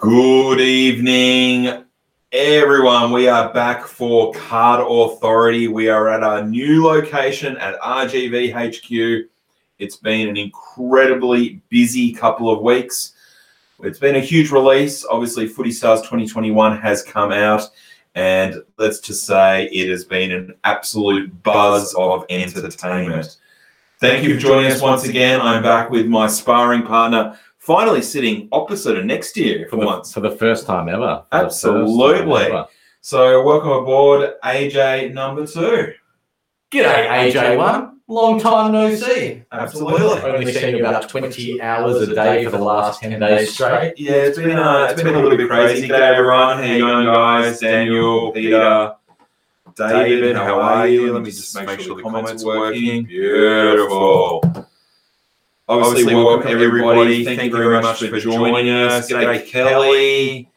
Good evening, everyone. We are back for Card Authority. We are at our new location at RGV HQ. It's been an incredibly busy couple of weeks. It's been a huge release. Obviously, Footy Stars 2021 has come out, and let's just say it has been an absolute buzz of entertainment. Thank you for joining us once again. I'm back with my sparring partner, finally sitting opposite and next to you for the, once. for the first time ever. For the time Absolutely. ever. So, welcome aboard, AJ number two. G'day, AJ1. Long time no see. Absolutely. Only seen you about 20 hours a day for the last 10 days straight. Yeah, it's been uh, it's been a little bit crazy. G'day everyone. How you going, guys? Daniel, Peter, David. How are you? Let me just make sure the comments are working. Beautiful. Obviously, welcome everybody. Thank you very much for joining us. G'day Kelly.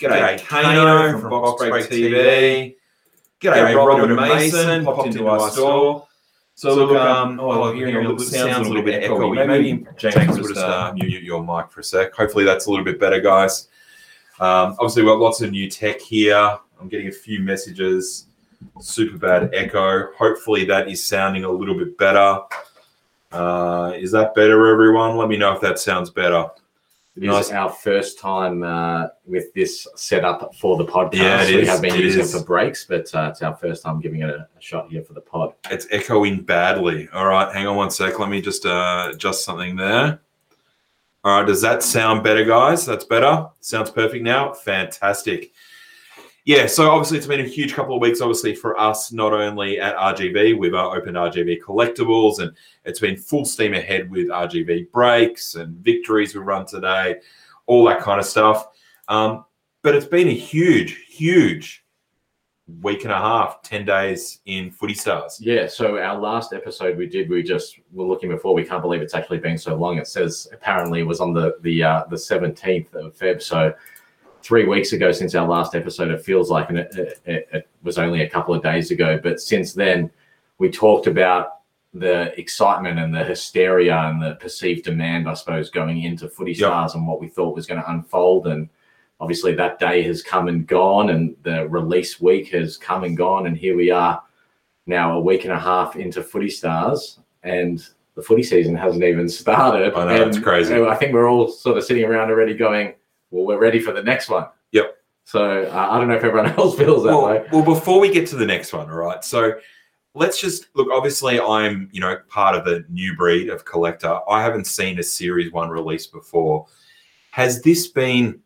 G'day Kano from Box Break TV. G'day Robert and Mason. Popped into our store. So look, um, oh, I'm hearing a little, sounds a little bit echoey. Maybe James would just uh, mute your mic for a sec. Hopefully that's a little bit better, guys. Um, obviously, we've got lots of new tech here. I'm getting a few messages. Super bad echo. Hopefully that is sounding a little bit better. Uh, is that better, everyone? Let me know if that sounds better. It is Nice. our first time uh, with this setup for the podcast. Yeah, it we is. have been It using is. it for breaks, but uh, it's our first time giving it a, a shot here for the pod. It's echoing badly. All right, hang on one sec. Let me just uh, adjust something there. All right, does that sound better, guys? That's better. Sounds perfect now. Fantastic. Yeah, so obviously it's been a huge couple of weeks, obviously for us, not only at RGB, we've uh, opened RGV collectibles, and it's been full steam ahead with RGB breaks and victories we run today, all that kind of stuff. Um, but it's been a huge, huge week and a half, 10 days in Footy Stars. Yeah, so our last episode we did, we just were looking before. We can't believe it's actually been so long. It says apparently it was on the the uh, the seventeenth of Feb. So three weeks ago since our last episode. It feels like, and it, it, it- was only a couple of days ago. But since then, we talked about the excitement and the hysteria and the perceived demand, I suppose, going into Footy. Stars and what we thought was going to unfold. And obviously, that day has come and gone, and the release week has come and gone, and here we are now a week and a half into Footy Stars, and the footy season hasn't even started. I know, and it's crazy. I think we're all sort of sitting around already going, well, we're ready for the next one. Yep. So uh, I don't know if everyone else feels that well, way. well, before we get to the next one, all right. So let's just look. Obviously, I'm you know part of the new breed of collector. I haven't seen a series one release before. Has this been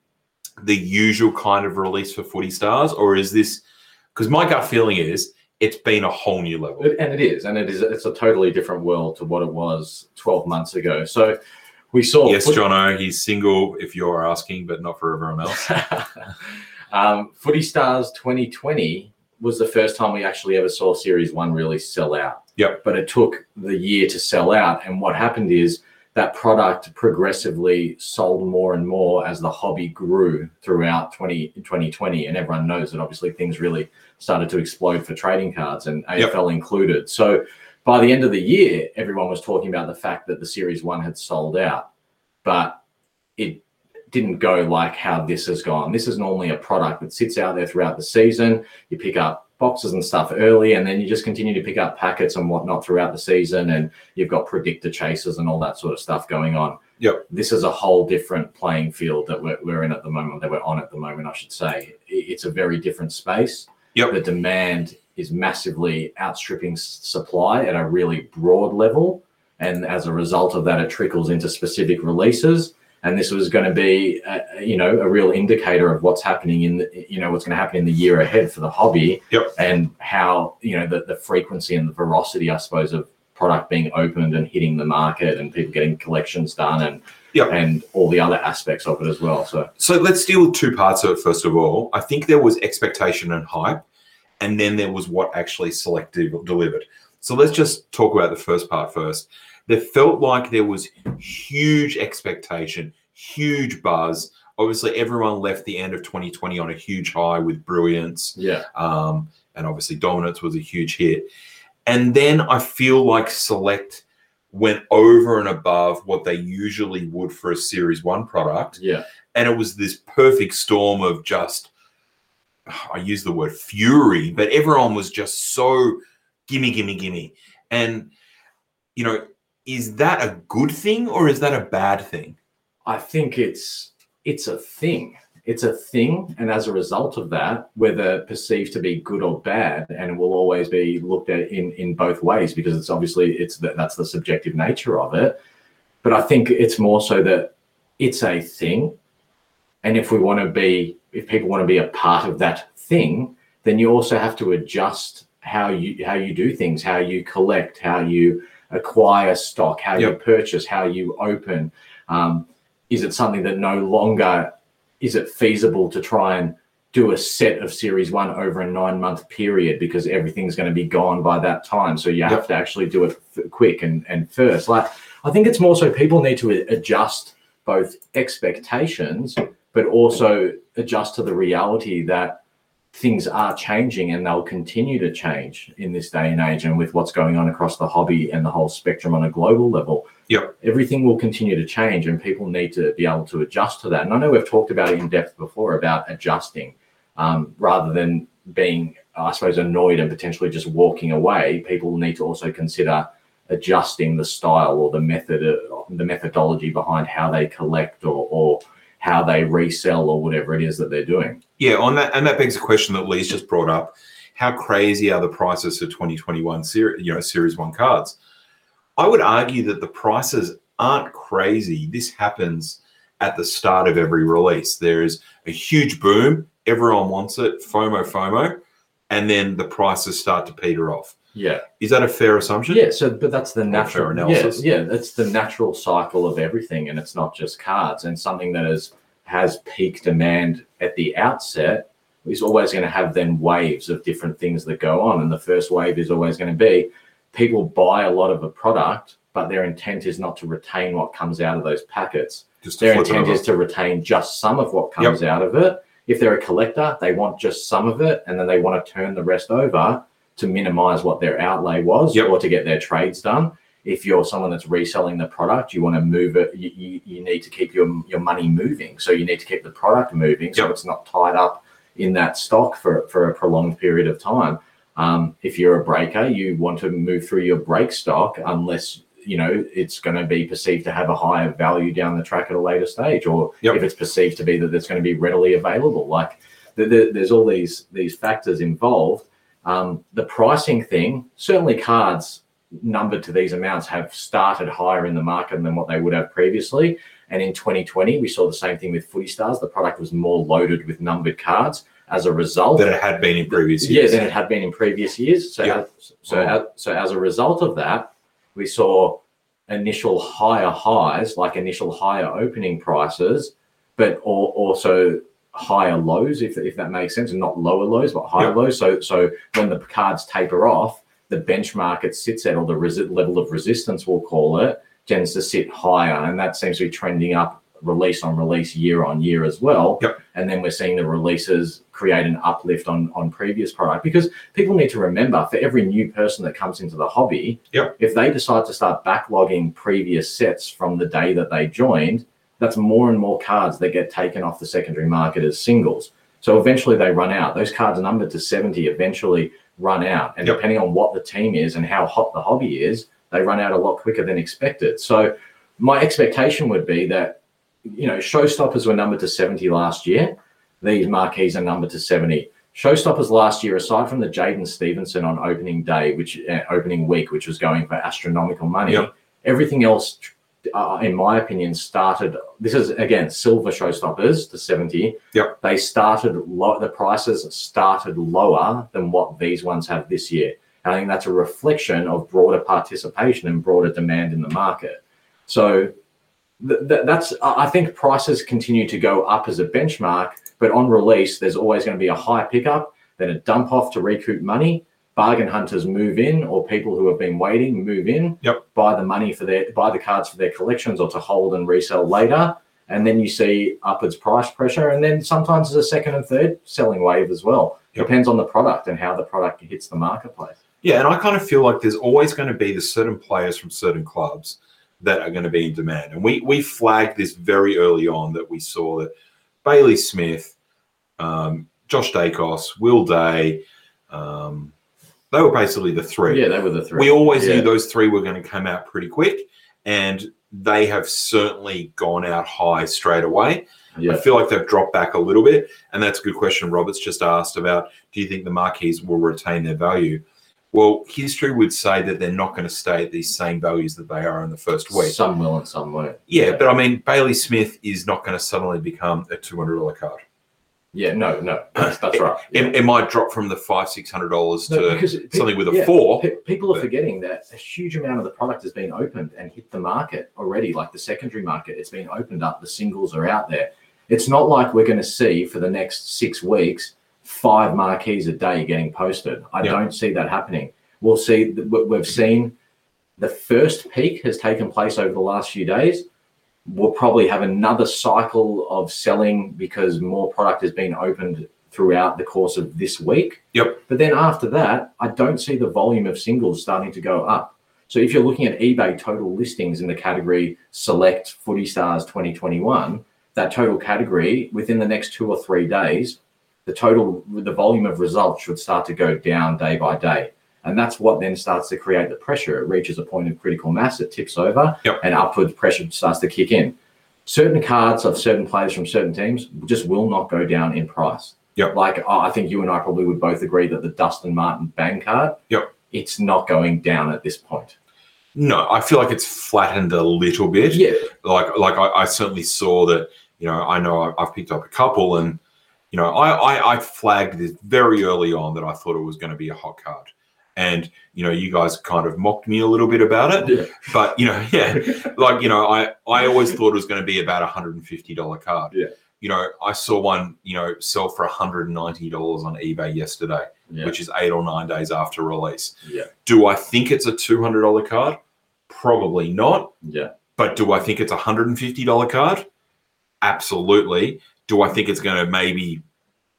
the usual kind of release for Footy Stars, or is this? Because my gut feeling is it's been a whole new level. And it is, and it is. It's a totally different world to what it was 12 months ago. So we saw. Yes, Foot- Jono, he's single. If you're asking, but not for everyone else. um, Footy Stars 2020 was the first time we actually ever saw Series One really sell out. Yep. But it took the year to sell out, and what happened is that product progressively sold more and more as the hobby grew throughout 20, 2020. And everyone knows that obviously things really started to explode for trading cards and Yep. AFL included. So by the end of the year, everyone was talking about the fact that the Series One had sold out, but it didn't go like how this has gone. This is normally a product that sits out there throughout the season. You pick up boxes and stuff early, and then you just continue to pick up packets and whatnot throughout the season. And you've got predictor chases and all that sort of stuff going on. Yep. This is a whole different playing field that we're, we're in at the moment, that we're on at the moment, I should say. It's a very different space. Yep. The demand is massively outstripping supply at a really broad level. And as a result of that, it trickles into specific releases and this was going to be a, you know a real indicator of what's happening in the, you know what's going to happen in the year ahead for the hobby Yep. and how you know the, the frequency and the veracity i suppose of product being opened and hitting the market and people getting collections done and Yep. and all the other aspects of it as well so So let's deal with two parts of it. First of all, I think there was expectation and hype, and then there was what actually selective delivered. So let's just talk about the first part first. There felt like there was huge expectation, huge buzz. Obviously, everyone left the end of 2020 on a huge high with brilliance, yeah um, and obviously dominance was a huge hit. And then I feel like select went over and above what they usually would for a Series One product yeah and it was this perfect storm of just I use the word fury, but everyone was just so gimme, gimme, gimme. And you know, is that a good thing or is that a bad thing? I think it's it's a thing. It's a thing, and as a result of that, whether perceived to be good or bad, and will always be looked at in in both ways because it's obviously it's that that's the subjective nature of it. But I think it's more so that it's a thing, and if we want to be, if people want to be a part of that thing, then you also have to adjust how you how you do things, how you collect, how you acquire stock, how yep. you purchase, how you open. Um, is it something that no longer is it feasible to try and do a set of series one over a nine month period because everything's going to be gone by that time so you yep. have to actually do it f- quick and, and first like i think it's more so people need to adjust both expectations but also adjust to the reality that things are changing and they'll continue to change in this day and age and with what's going on across the hobby and the whole spectrum on a global level. Yep. everything will continue to change and people need to be able to adjust to that. And i know we've talked about it in depth before about adjusting um, rather than being i suppose annoyed and potentially just walking away. People need to also consider adjusting the style or the method uh, the methodology behind how they collect or, or how they resell or whatever it is that they're doing. Yeah, on that, and that begs a question that Lee's just brought up: How crazy are the prices for 2021 series, you know, Series One cards? I would argue that the prices aren't crazy. This happens at the start of every release. There is a huge boom, everyone wants it, FOMO, FOMO, and then the prices start to peter off. Yeah. Is that a fair assumption? Yeah. So, but that's the oh, natural analysis. Yeah, yeah, it's the natural cycle of everything, and it's not just cards. And something that is has has peak demand at the outset is always going to have then waves of different things that go on. And the first wave is always going to be people buy a lot of a product, but their intent is not to retain what comes out of those packets. their intent is to retain just some of what comes yep. out of it. If they're a collector, they want just some of it, and then they want to turn the rest over to minimize what their outlay was yep. or to get their trades done. If you're someone that's reselling the product, you want to move it. You, you, you need to keep your, your money moving. So you need to keep the product moving so yep. it's not tied up in that stock for, for a prolonged period of time. Um, if you're a breaker, you want to move through your break stock unless you know it's going to be perceived to have a higher value down the track at a later stage, or yep. if it's perceived to be that it's going to be readily available. Like the, the, there's all these these factors involved um, the pricing thing, certainly cards numbered to these amounts have started higher in the market than what they would have previously. And in 2020, we saw the same thing with Footy Stars. The product was more loaded with numbered cards as a result. Than it had been in previous years. Yeah, than it had been in previous years. So, yep. as, so, as, so as a result of that, we saw initial higher highs, like initial higher opening prices, but also higher lows, if, if that makes sense, and not lower lows, but higher yep. lows. So so when the cards taper off, the benchmark it sits at, or the resi- level of resistance, we'll call it, tends to sit higher, and that seems to be trending up release on release year on year as well. Yep. And then we're seeing the releases create an uplift on on previous product because people need to remember for every new person that comes into the hobby, yep. if they decide to start backlogging previous sets from the day that they joined, that's more and more cards that get taken off the secondary market as singles. So eventually they run out. Those cards numbered to 70 eventually run out. And yep. depending on what the team is and how hot the hobby is, they run out a lot quicker than expected. So my expectation would be that, you know, showstoppers were numbered to 70 last year. These marquees are numbered to 70. Showstoppers last year, aside from the Jaden Stevenson on opening day, which uh, opening week, which was going for astronomical money, yep. everything else uh, in my opinion, started. This is again silver showstoppers, the seventy. Yep. They started low. The prices started lower than what these ones have this year. And I think that's a reflection of broader participation and broader demand in the market. So th- th- that's. I think prices continue to go up as a benchmark, but on release, there's always going to be a high pickup, then a dump off to recoup money, bargain hunters move in or people who have been waiting move in yep. buy the money for their buy the cards for their collections or to hold and resell later and then you see upwards price pressure and then sometimes there's a second and third selling wave as well yep. depends on the product and how the product hits the marketplace yeah and i kind of feel like there's always going to be the certain players from certain clubs that are going to be in demand. And we we flagged this very early on that we saw that Bailey Smith, um, Josh Daicos, Will Day, um, they were basically the three. Yeah, they were the three. We always Yeah. knew those three were going to come out pretty quick, and they have certainly gone out high straight away. I feel like they've dropped back a little bit, and that's a good question. Roberts just asked about: Do you think the marquees will retain their value? Well, history would say that they're not going to stay at these same values that they are in the first week. Some will and some won't. Yeah, but I mean, Bailey Smith is not going to suddenly become a two hundred dollar card. Yeah, no, no, that's, that's right. It, it might drop from the five six hundred dollars No, to it- something with a yeah, four. pe- People are forgetting that a huge amount of the product has been opened and hit the market already, like the secondary market. It's been opened up. The singles are out there. It's not like we're going to see for the next six weeks five marquees a day getting posted. I Yeah. don't see that happening. We'll see. We've seen the first peak has taken place over the last few days. We'll probably have another cycle of selling because more product has been opened throughout the course of this week. Yep. But then after that, I don't see the volume of singles starting to go up. So if you're looking at eBay total listings in the category select footy stars 2021, that total category within the next two or three days, the total the volume of results should start to go down day by day. And that's what then starts to create the pressure. It reaches a point of critical mass, it tips over, Yep. and upward pressure starts to kick in. Certain cards of certain players from certain teams just will not go down in price. Yep. Like oh, I think you and I probably would both agree that the Dustin Martin bang card, Yep. it's not going down at this point. No, I feel like it's flattened a little bit. Yeah. Like, like I, I certainly saw that. You know, I know I've picked up a couple, and you know, I, I, I flagged this very early on that I thought it was going to be a hot card, and you know, you guys kind of mocked me a little bit about it. Yeah. But you know, yeah, like you know, I I always thought it was going to be about a hundred and fifty dollar card. Yeah. You know, I saw one, you know, sell for hundred and ninety dollars on eBay yesterday, Yeah. which is eight or nine days after release. Yeah. Do I think it's a two hundred dollar card? Probably not. Yeah. But do I think it's a hundred and fifty dollar card? Absolutely. Do I think it's going to maybe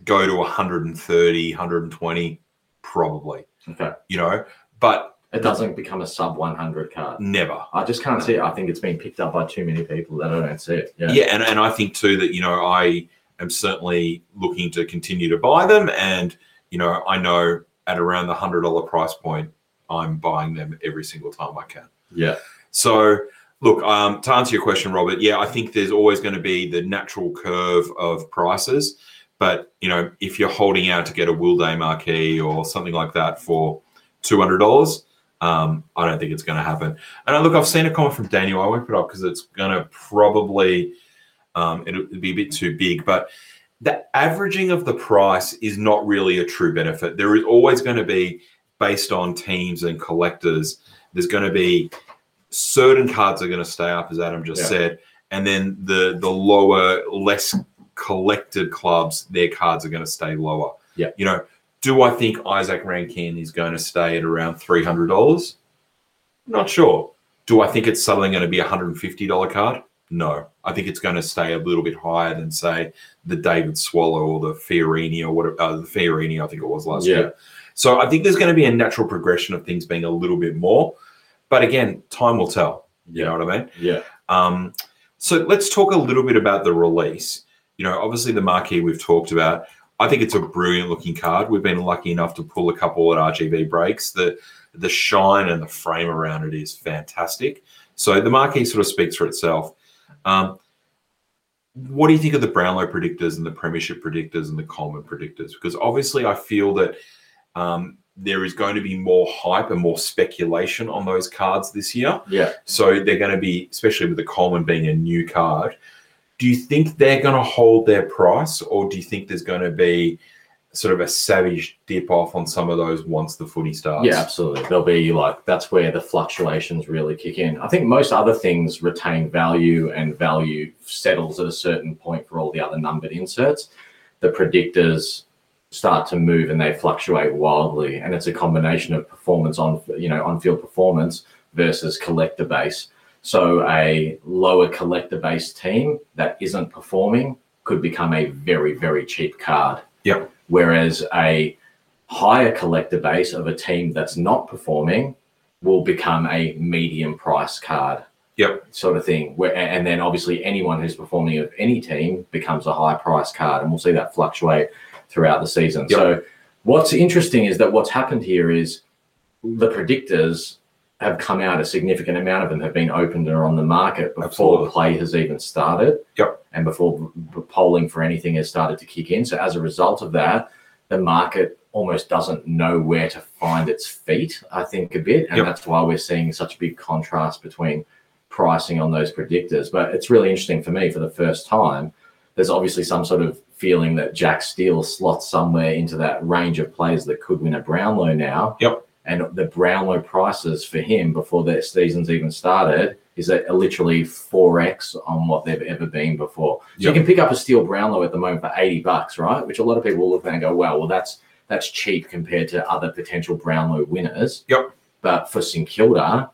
go to 130, 120? Probably. Okay. You know, but It doesn't become a sub 100 card. never. I just can't see it. I think it's been picked up by too many people that I don't see it. Yeah. Yeah, and, and I think too that you know I am certainly looking to continue to buy them, and you know I know at around the hundred dollar price point, I'm buying them every single time I can. Yeah. So, look, um, to answer your question, Robert, yeah, I think there's always going to be the natural curve of prices. But, you know, if you're holding out to get a Will Day marquee or something like that for $200, um, I don't think it's going to happen. And uh, look, I've seen a comment from Daniel. I won't put it up because it's going to probably, um, it'll be a bit too big. But the averaging of the price is not really a true benefit. There is always going to be, based on teams and collectors, there's going to be certain cards are going to stay up, as Adam just Yeah. said, and then the the lower, less collected clubs, their cards are going to stay lower. Yeah. You know, do I think Isaac Rankine is going to stay at around three hundred dollars? Not sure. Do I think it's suddenly going to be a hundred and fifty dollar card? No, I think it's going to stay a little bit higher than say the David Swallow or the Fiorini or what uh, the Fiorini I think it was last Yeah. year. So I think there's going to be a natural progression of things being a little bit more, but again, time will tell. You know what I mean? Yeah. Um, so let's talk a little bit about the release. You know, obviously the marquee we've talked about. I think it's a brilliant looking card. We've been lucky enough to pull a couple at RGB breaks. The the shine and the frame around it is fantastic. So the marquee sort of speaks for itself. Um, what do you think of the Brownlow predictors and the Premiership predictors and the Coleman predictors? Because obviously, I feel that um, there is going to be more hype and more speculation on those cards this year. Yeah. So they're going to be, especially with the Coleman being a new card. Do you think they're going to hold their price, or do you think there's going to be sort of a savage dip off on some of those once the footy starts? Yeah, absolutely. There'll be like that's where the fluctuations really kick in. I think most other things retain value and value settles at a certain point for all the other numbered inserts. The predictors start to move and they fluctuate wildly, and it's a combination of performance on you know on field performance versus collector base. So a lower collector based team that isn't performing could become a very very cheap card. Yep. Whereas a higher collector base of a team that's not performing will become a medium price card. Yep. Sort of thing. Where and then obviously anyone who's performing of any team becomes a high price card, and we'll see that fluctuate throughout the season. Yep. So what's interesting is that what's happened here is the predictors have come out. A significant amount of them have been opened and are on the market before Absolutely. play has even started. Yep. And before polling for anything has started to kick in. So as a result of that, the market almost doesn't know where to find its feet, I think, a bit. And Yep. that's why we're seeing such a big contrast between pricing on those predictors. But it's really interesting for me for the first time. There's obviously some sort of feeling that Jack Steele slots somewhere into that range of players that could win a Brownlow now. Yep. And the Brownlow prices for him before their season's even started is at literally 4x on what they've ever been before. So Yep. you can pick up a Steele Brownlow at the moment for 80 bucks, right? Which a lot of people will look at and go, wow, well, that's that's cheap compared to other potential Brownlow winners. Yep. But for St Kilda,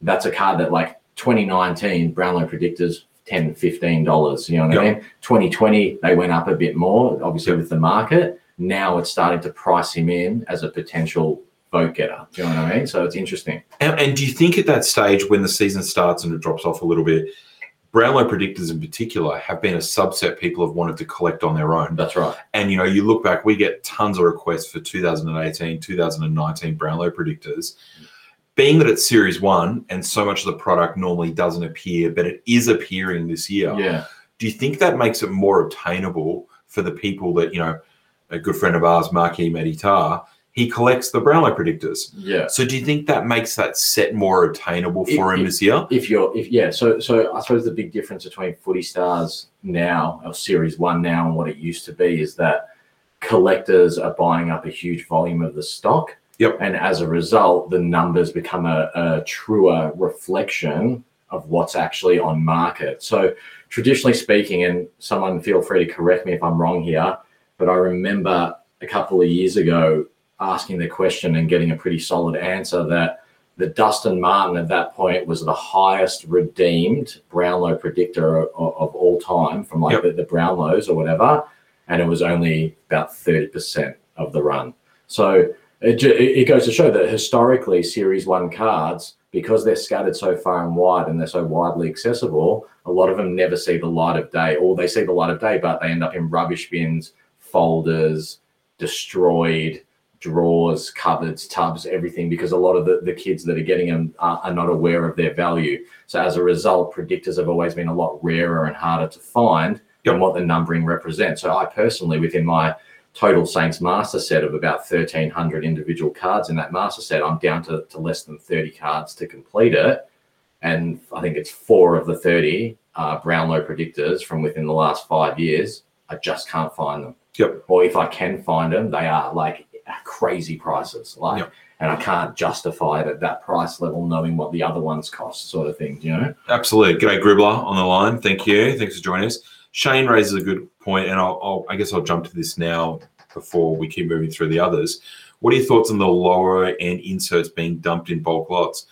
that's a card that like 2019 Brownlow predictors 10 15 dollars you know what i mean 2020 they went up a bit more obviously Yep. with the market now it's starting to price him in as a potential vote getter do you know what i mean so it's interesting And, and do you think at that stage when the season starts and it drops off a little bit, Brownlow predictors in particular have been a subset people have wanted to collect on their own? that's right And you know, you look back, we get tons of requests for 2018, 2019 Brownlow predictors. Being that it's Series One and so much of the product normally doesn't appear, but it is appearing this year. yeah Do you think that makes it more obtainable for the people that you know? A good friend of ours, Marquis Meditar, he collects the Brownlow predictors. yeah So do you think that makes that set more attainable for It- him it- this year? if you're if yeah so so i suppose the big difference between footy stars now or series one now and what it used to be is that collectors are buying up a huge volume of the stock Yep. and as a result the numbers become a, a truer reflection of what's actually on market so traditionally speaking and someone feel free to correct me if i'm wrong here but i remember a couple of years ago asking the question and getting a pretty solid answer that the Dustin Martin at that point was the highest redeemed Brownlow predictor of, of all time from like Yep. the, the Brownlows or whatever, and it was only about thirty percent of the run. So it, it it goes to show that historically, Series One cards, because they're scattered so far and wide and they're so widely accessible, a lot of them never see the light of day, or they see the light of day, but they end up in rubbish bins, folders, destroyed drawers, cupboards, tubs, everything, because a lot of the, the kids that are getting them are, are not aware of their value. So as a result, predictors have always been a lot rarer and harder to find than what the numbering represents. So I personally, within my total Saints master set of about 1,300 individual cards in that master set, I'm down to, to less than 30 cards to complete it. And I think it's four of the 30 uh, Brownlow predictors from within the last five years. I just can't find them. Yep. Or if I can find them, they are like crazy prices. Like, Yep. and I can't justify it at that price level, knowing what the other ones cost, sort of thing. You know? Absolutely. G'day, Gribbler on the line. Thank you. Thanks for joining us. Shane raises a good point, and I'll, I'll, I guess I'll jump to this now before we keep moving through the others. What are your thoughts on the lower end inserts being dumped in bulk lots?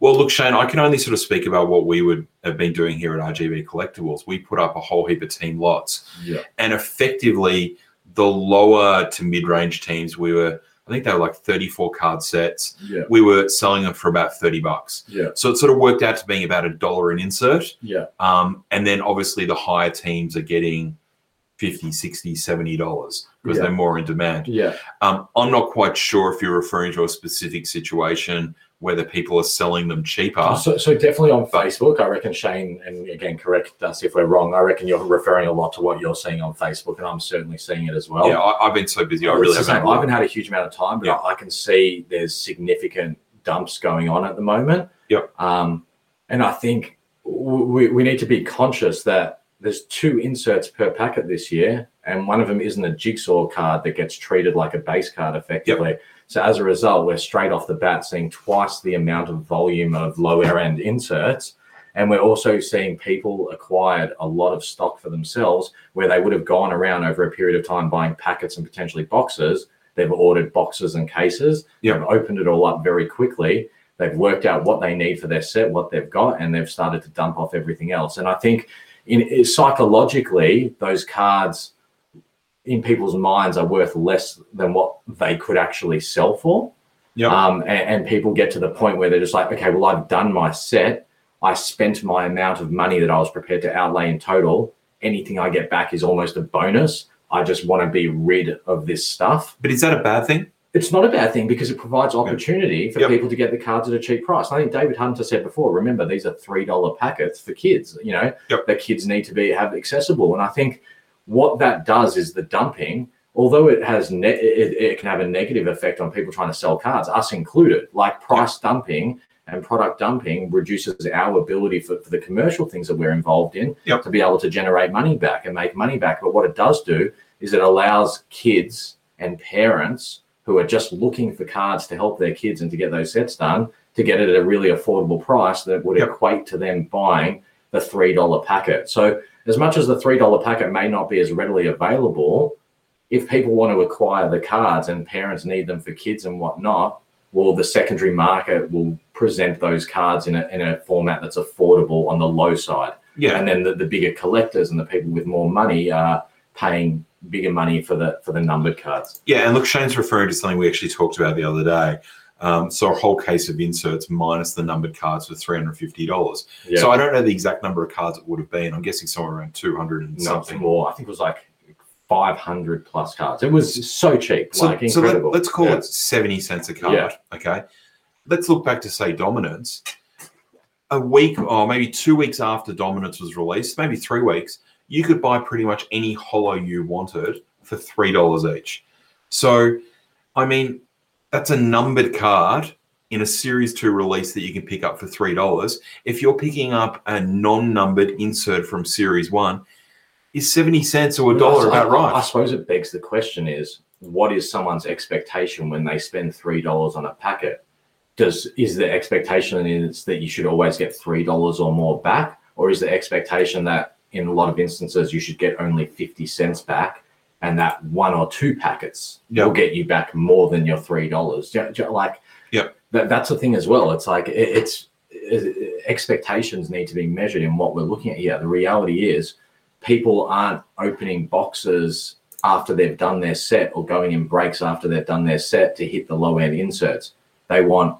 Well, look, Shane, I can only sort of speak about what we would have been doing here at RGB Collectibles. We put up a whole heap of team lots, Yeah. and effectively, the lower to mid range teams, we were, I think they were like 34 card sets. Yeah. We were selling them for about 30 bucks. Yeah. So it sort of worked out to being about a dollar an insert. Yeah. Um, and then obviously the higher teams are getting 50, 60, 70 dollars because Yeah. they're more in demand. Yeah. Um, I'm not quite sure if you're referring to a specific situation whether people are selling them cheaper. So, so definitely on Facebook, I reckon Shane, and again, correct us if we're wrong. I reckon you're referring a lot to what you're seeing on Facebook, and I'm certainly seeing it as well. yeah, I, I've been so busy. I really haven't. I haven't had a huge amount of time, but Yeah. I can see there's significant dumps going on at the moment. Yep. Um, and I think we, we need to be conscious that there's two inserts per packet this year, and one of them isn't a jigsaw card that gets treated like a base card effectively. So as a result, we're straight off the bat seeing twice the amount of volume of lower end inserts. And we're also seeing people acquired a lot of stock for themselves where they would have gone around over a period of time buying packets and potentially boxes. They've ordered boxes and cases. Yeah. They've opened it all up very quickly. They've worked out what they need for their set, what they've got, and they've started to dump off everything else. And I think in psychologically, those cards in people's minds are worth less than what they could actually sell for. Yep. Um, and, and people get to the point where they're just like, okay, well, I've done my set. I spent my amount of money that I was prepared to outlay in total. Anything I get back is almost a bonus. I just want to be rid of this stuff. But is that a bad thing? It's not a bad thing because it provides opportunity for Yep. people to get the cards at a cheap price. I think David Hunter said before, remember these are three dollar packets for kids, you know, Yep. that kids need to be have accessible. And I think what that does is the dumping, although it has ne- it, it can have a negative effect on people trying to sell cards, us included, like price dumping and product dumping reduces our ability for, for the commercial things that we're involved in Yep. to be able to generate money back and make money back. But what it does do is it allows kids and parents who are just looking for cards to help their kids and to get those sets done to get it at a really affordable price that would Yep. equate to them buying the three dollar packet. So as much as the three dollar packet may not be as readily available, if people want to acquire the cards and parents need them for kids and whatnot, well, the secondary market will present those cards in a, in a format that's affordable on the low side. Yeah. And then the, the bigger collectors and the people with more money are paying bigger money for the for the numbered cards. Yeah, and look, Shane's referring to something we actually talked about the other day. Um, so a whole case of inserts minus the numbered cards for three hundred fifty dollars. Yeah. So I don't know the exact number of cards it would have been. I'm guessing somewhere around two hundred and Not something. more. I think it was like 500 plus cards. It was so cheap, So, like so let, incredible. us call Yeah. it seventy cents a card. Yeah. Okay. Let's look back to say dominance. A week or maybe two weeks after dominance was released, maybe three weeks, you could buy pretty much any hollow you wanted for three dollars each. So, I mean, that's a numbered card in a series two release that you can pick up for three dollars. If you're picking up a non-numbered insert from series one, is seventy cents or a dollar about right? I suppose it begs the question: Is what is someone's expectation when they spend three dollars on a packet? Does is the expectation is that you should always get three dollars or more back, or is the expectation that in a lot of instances you should get only fifty cents back, and that one or two packets Yep. will get you back more than your three dollars? Like, Yep. that, that's the thing as well. It's like it, it's it, expectations need to be measured in what we're looking at here. The reality is people aren't opening boxes after they've done their set or going in breaks after they've done their set to hit the low end inserts. They want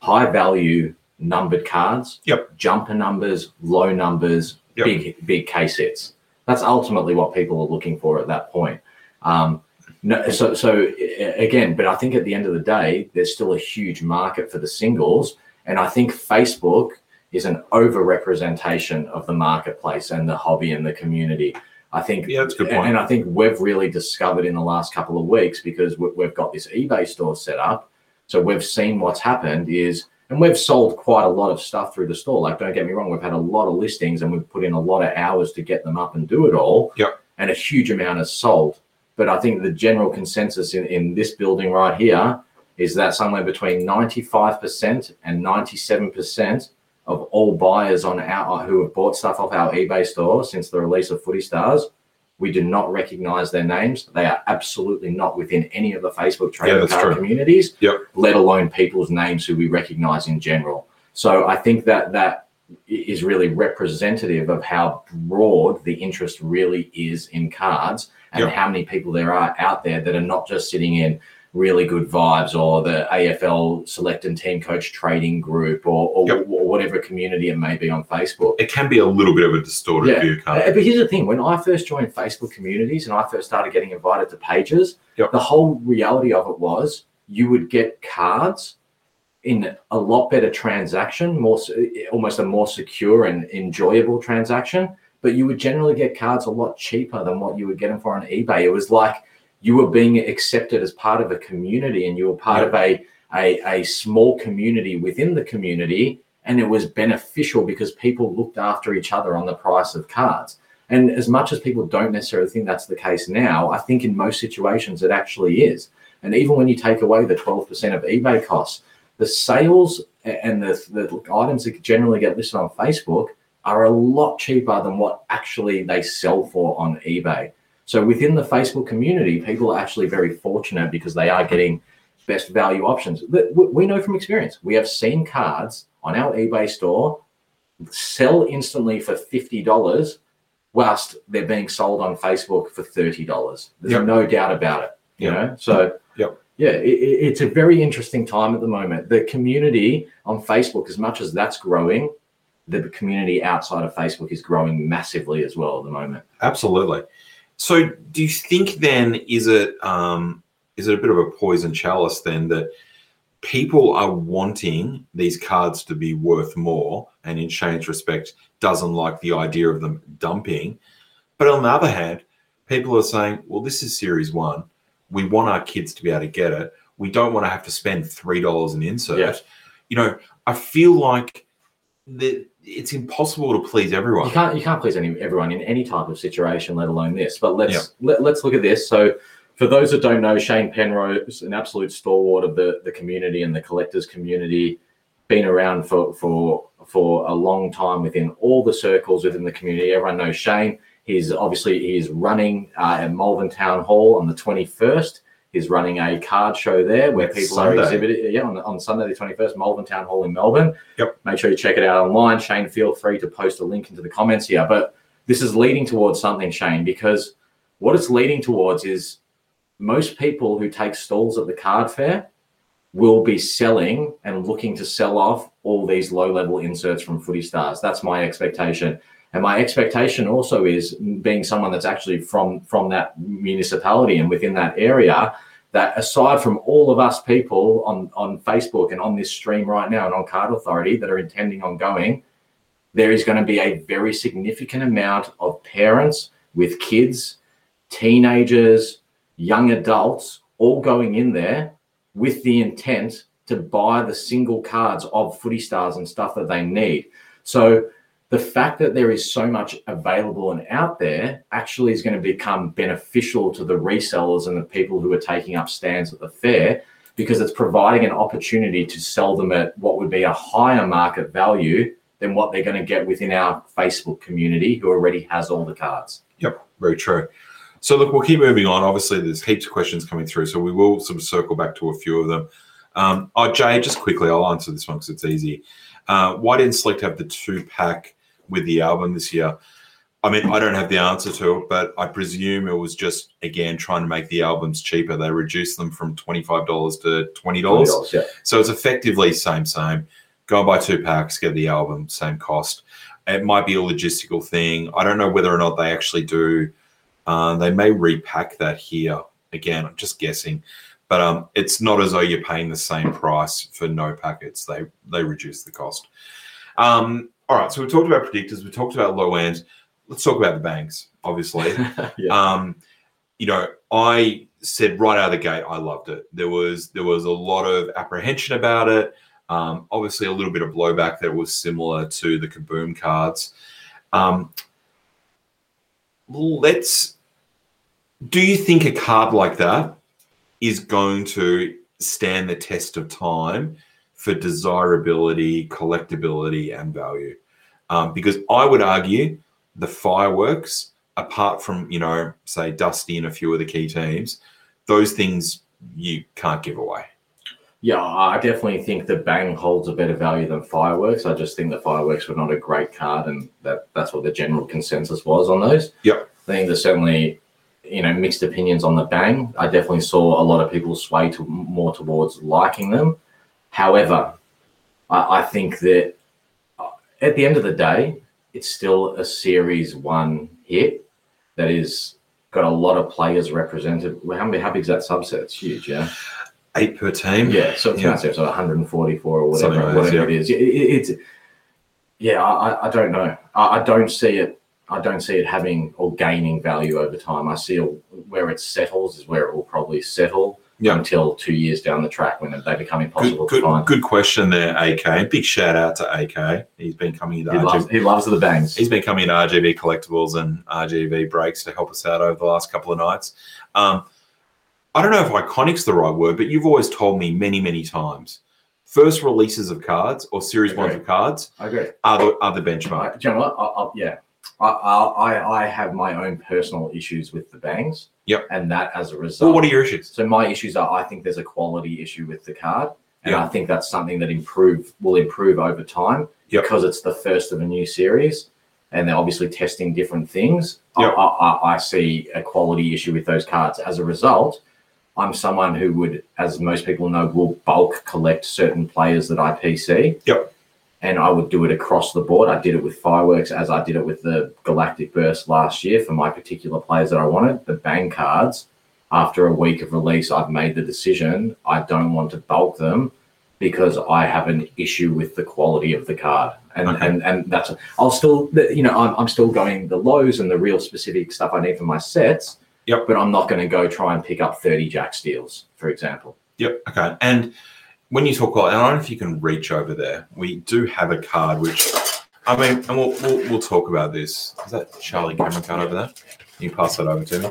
high value numbered cards, Yep. jumper numbers, low numbers, Yep. big big case hits. That's ultimately what people are looking for at that point. Um, no, so so again, but I think at the end of the day, there's still a huge market for the singles, and I think Facebook is an over-representation of the marketplace and the hobby and the community. I think, Yeah, that's a good point. And I think we've really discovered in the last couple of weeks because we've got this eBay store set up. So we've seen what's happened is, and we've sold quite a lot of stuff through the store. Like, don't get me wrong, we've had a lot of listings and we've put in a lot of hours to get them up and do it all. Yep. And a huge amount is sold. But I think the general consensus in, in this building right here is that somewhere between 95% and 97% of all buyers on our who have bought stuff off our eBay store since the release of Footy Stars, we do not recognize their names. They are absolutely not within any of the Facebook trading that's card true. communities, Yep. let alone people's names who we recognize in general. So I think that that is really representative of how broad the interest really is in cards and Yep. how many people there are out there that are not just sitting in really good vibes or the AFL select and team coach trading group or, or, Yep. or whatever community it may be on Facebook. it can be a little bit of a distorted Yeah. view, can't Uh, it? But here's the thing: when I first joined Facebook communities and I first started getting invited to pages, Yep. the whole reality of it was you would get cards in a lot better transaction, more almost a more secure and enjoyable transaction. But you would generally get cards a lot cheaper than what you would get them for on eBay. It was like you were being accepted as part of a community, and you were part of a, a a small community within the community and it was beneficial because people looked after each other on the price of cards. And as much as people don't necessarily think that's the case now, I think in most situations it actually is. And even when you take away the 12% of eBay costs, the sales and the, the items that generally get listed on Facebook are a lot cheaper than what actually they sell for on eBay. So within the Facebook community, people are actually very fortunate because they are getting best value options. We- know from experience, we have seen cards on our eBay store sell instantly for $50 whilst they're being sold on Facebook for $30. There's Yep. no doubt about it, you Yep. know? So, Yep. yeah, it- it's a very interesting time at the moment. The community on Facebook, as much as that's growing, the community outside of Facebook is growing massively as well at the moment. Absolutely. So, do you think then is it um, is it a bit of a poison chalice then that people are wanting these cards to be worth more, and in Shane's respect, doesn't like the idea of them dumping, but on the other hand, people are saying, well, this is Series One. We want our kids to be able to get it. We don't want to have to spend three dollars an insert. Yeah. You know, I feel like that it's impossible to please everyone. You can't you can't please any everyone in any type of situation, let alone this. But let's let, let's look at this. So for those that don't know, Shane Penrose, an absolute stalwart of the, the community and the collectors community, been around for for for a long time within all the circles within the community. Everyone knows Shane. He's obviously he's running uh, at Malvern Town Hall on the 21st. He's running a card show there where Next people Sunday. are exhibiting. Yeah, on, on Sunday the 21st, Malvern Town Hall in Melbourne. Yep. Make sure you check it out online. Shane, feel free to post a link into the comments here. But this is leading towards something, Shane, because what it's leading towards is most people who take stalls at the card fair will be selling and looking to sell off all these low level inserts from footy stars. That's my expectation. And my expectation also is being someone that's actually from from that municipality and within that area that aside from all of us people on on Facebook and on this stream right now and on Card Authority that are intending on going, there is going to be a very significant amount of parents with kids, teenagers, young adults all going in there with the intent to buy the single cards of footy stars and stuff that they need. So the fact that there is so much available and out there actually is going to become beneficial to the resellers and the people who are taking up stands at the fair because it's providing an opportunity to sell them at what would be a higher market value than what they're going to get within our Facebook community who already has all the cards. Yep, very true. So look, we'll keep moving on. Obviously, there's heaps of questions coming through, so we will sort of circle back to a few of them. Um, oh, Jay, just quickly, I'll answer this one because it's easy. Uh, why didn't Select have the two pack with the album this year? I mean, I don't have the answer to it, but I presume it was just again trying to make the albums cheaper. They reduced them from twenty five dollars to twenty dollars. Yeah. So it's effectively same same. Go and buy two packs, get the album, same cost. It might be a logistical thing. I don't know whether or not they actually do. Uh, they may repack that here. Again, I'm just guessing, but um, it's not as though you're paying the same price for no packets. They they reduce the cost. Um, all right, so we talked about predictors. We talked about low end. Let's talk about the bangs. Obviously, yeah. um, you know, I said right out of the gate, I loved it. There was there was a lot of apprehension about it. Um, obviously, a little bit of blowback that was similar to the Kaboom cards. Um, let's. Do you think a card like that is going to stand the test of time for desirability, collectability, and value? Um, because I would argue the fireworks, apart from you know, say Dusty and a few of the key teams, those things you can't give away. Yeah, I definitely think the Bang holds a better value than Fireworks. I just think the Fireworks were not a great card, and that that's what the general consensus was on those. Yep. I think there's certainly, you know, mixed opinions on the Bang. I definitely saw a lot of people sway to more towards liking them. However, I, I think that uh, at the end of the day, it's still a Series One hit that is got a lot of players represented. How many? How big is that subset? It's huge, yeah. Eight per team. Yeah, so it's Yeah. massive. So 144 or whatever, Something like that, whatever it is. It- it's yeah. I, I don't know. I, I don't see it. I don't see it having or gaining value over time. I see where it settles is where it will probably settle Yeah. until two years down the track when they become impossible Good, to find. good, good question there, AK. Big shout out to AK. He's been coming into He loves, he loves the bangs. He's been coming into RGB collectibles and RGB breaks to help us out over the last couple of nights. Um, I don't know if iconic's the right word, but you've always told me many, many times. First releases of cards or series ones of cards I are the, are the I, benchmark. do you know what? I, I, yeah, I, I, I- I have my own personal issues with the bangs. Yep. And that as a result. Well, what are your issues? So my issues are I think there's a quality issue with the card. And Yeah. I think that's something that improve will improve over time Yep. because it's the first of a new series and they're obviously testing different things. I- Yep. I, I, I see a quality issue with those cards. As a result, I'm someone who would, as most people know, will bulk collect certain players that I PC. Yep. And I would do it across the board. I did it with fireworks as I did it with the Galactic Burst last year for my particular players that I wanted. The bang cards, after a week of release, I've made the decision I don't want to bulk them because I have an issue with the quality of the card. And Okay. and, and that's I'll still you know I'm, I'm still going the lows and the real specific stuff I need for my sets. Yep. But I'm not going to go try and pick up 30 Jack Steeles, for example. Yep. Okay. And when you talk about, and I don't know if you can reach over there. We do have a card which, I mean, and we'll we'll, we'll talk about this. Is that Charlie Cameron card over there? Can you pass that over to me?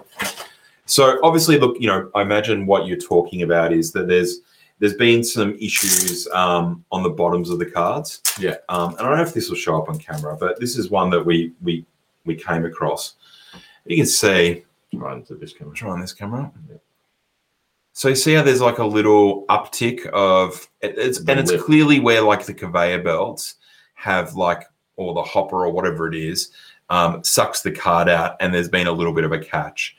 So obviously, look, you know, I imagine what you're talking about is that there's there's been some issues um, on the bottoms of the cards. Yeah. Um, and I don't know if this will show up on camera, but this is one that we we we came across. You can see into this camera. try on this camera. So you see how there's like a little uptick of it's The and it's clearly where like the conveyor belts have like or the hopper or whatever it is um, sucks the card out and there's been a little bit of a catch.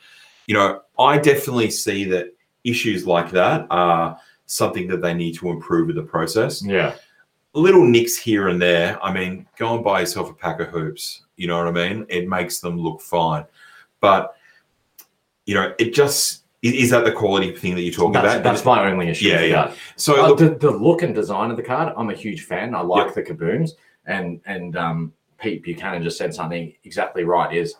You know, I definitely see that issues like that are something that they need to improve with the process Yeah. little nicks here and there. I mean, go and buy yourself a pack of hoops. You know what I mean? It makes them look fine. But you know, it just is, is that the quality thing that you're talking That's, about? that's my only issue. Yeah, yeah. that. so Uh, look, the, the look and design of the card, I'm a huge fan. I like Yep. the kaboons, and and um, Pete Buchanan just said something exactly right. Is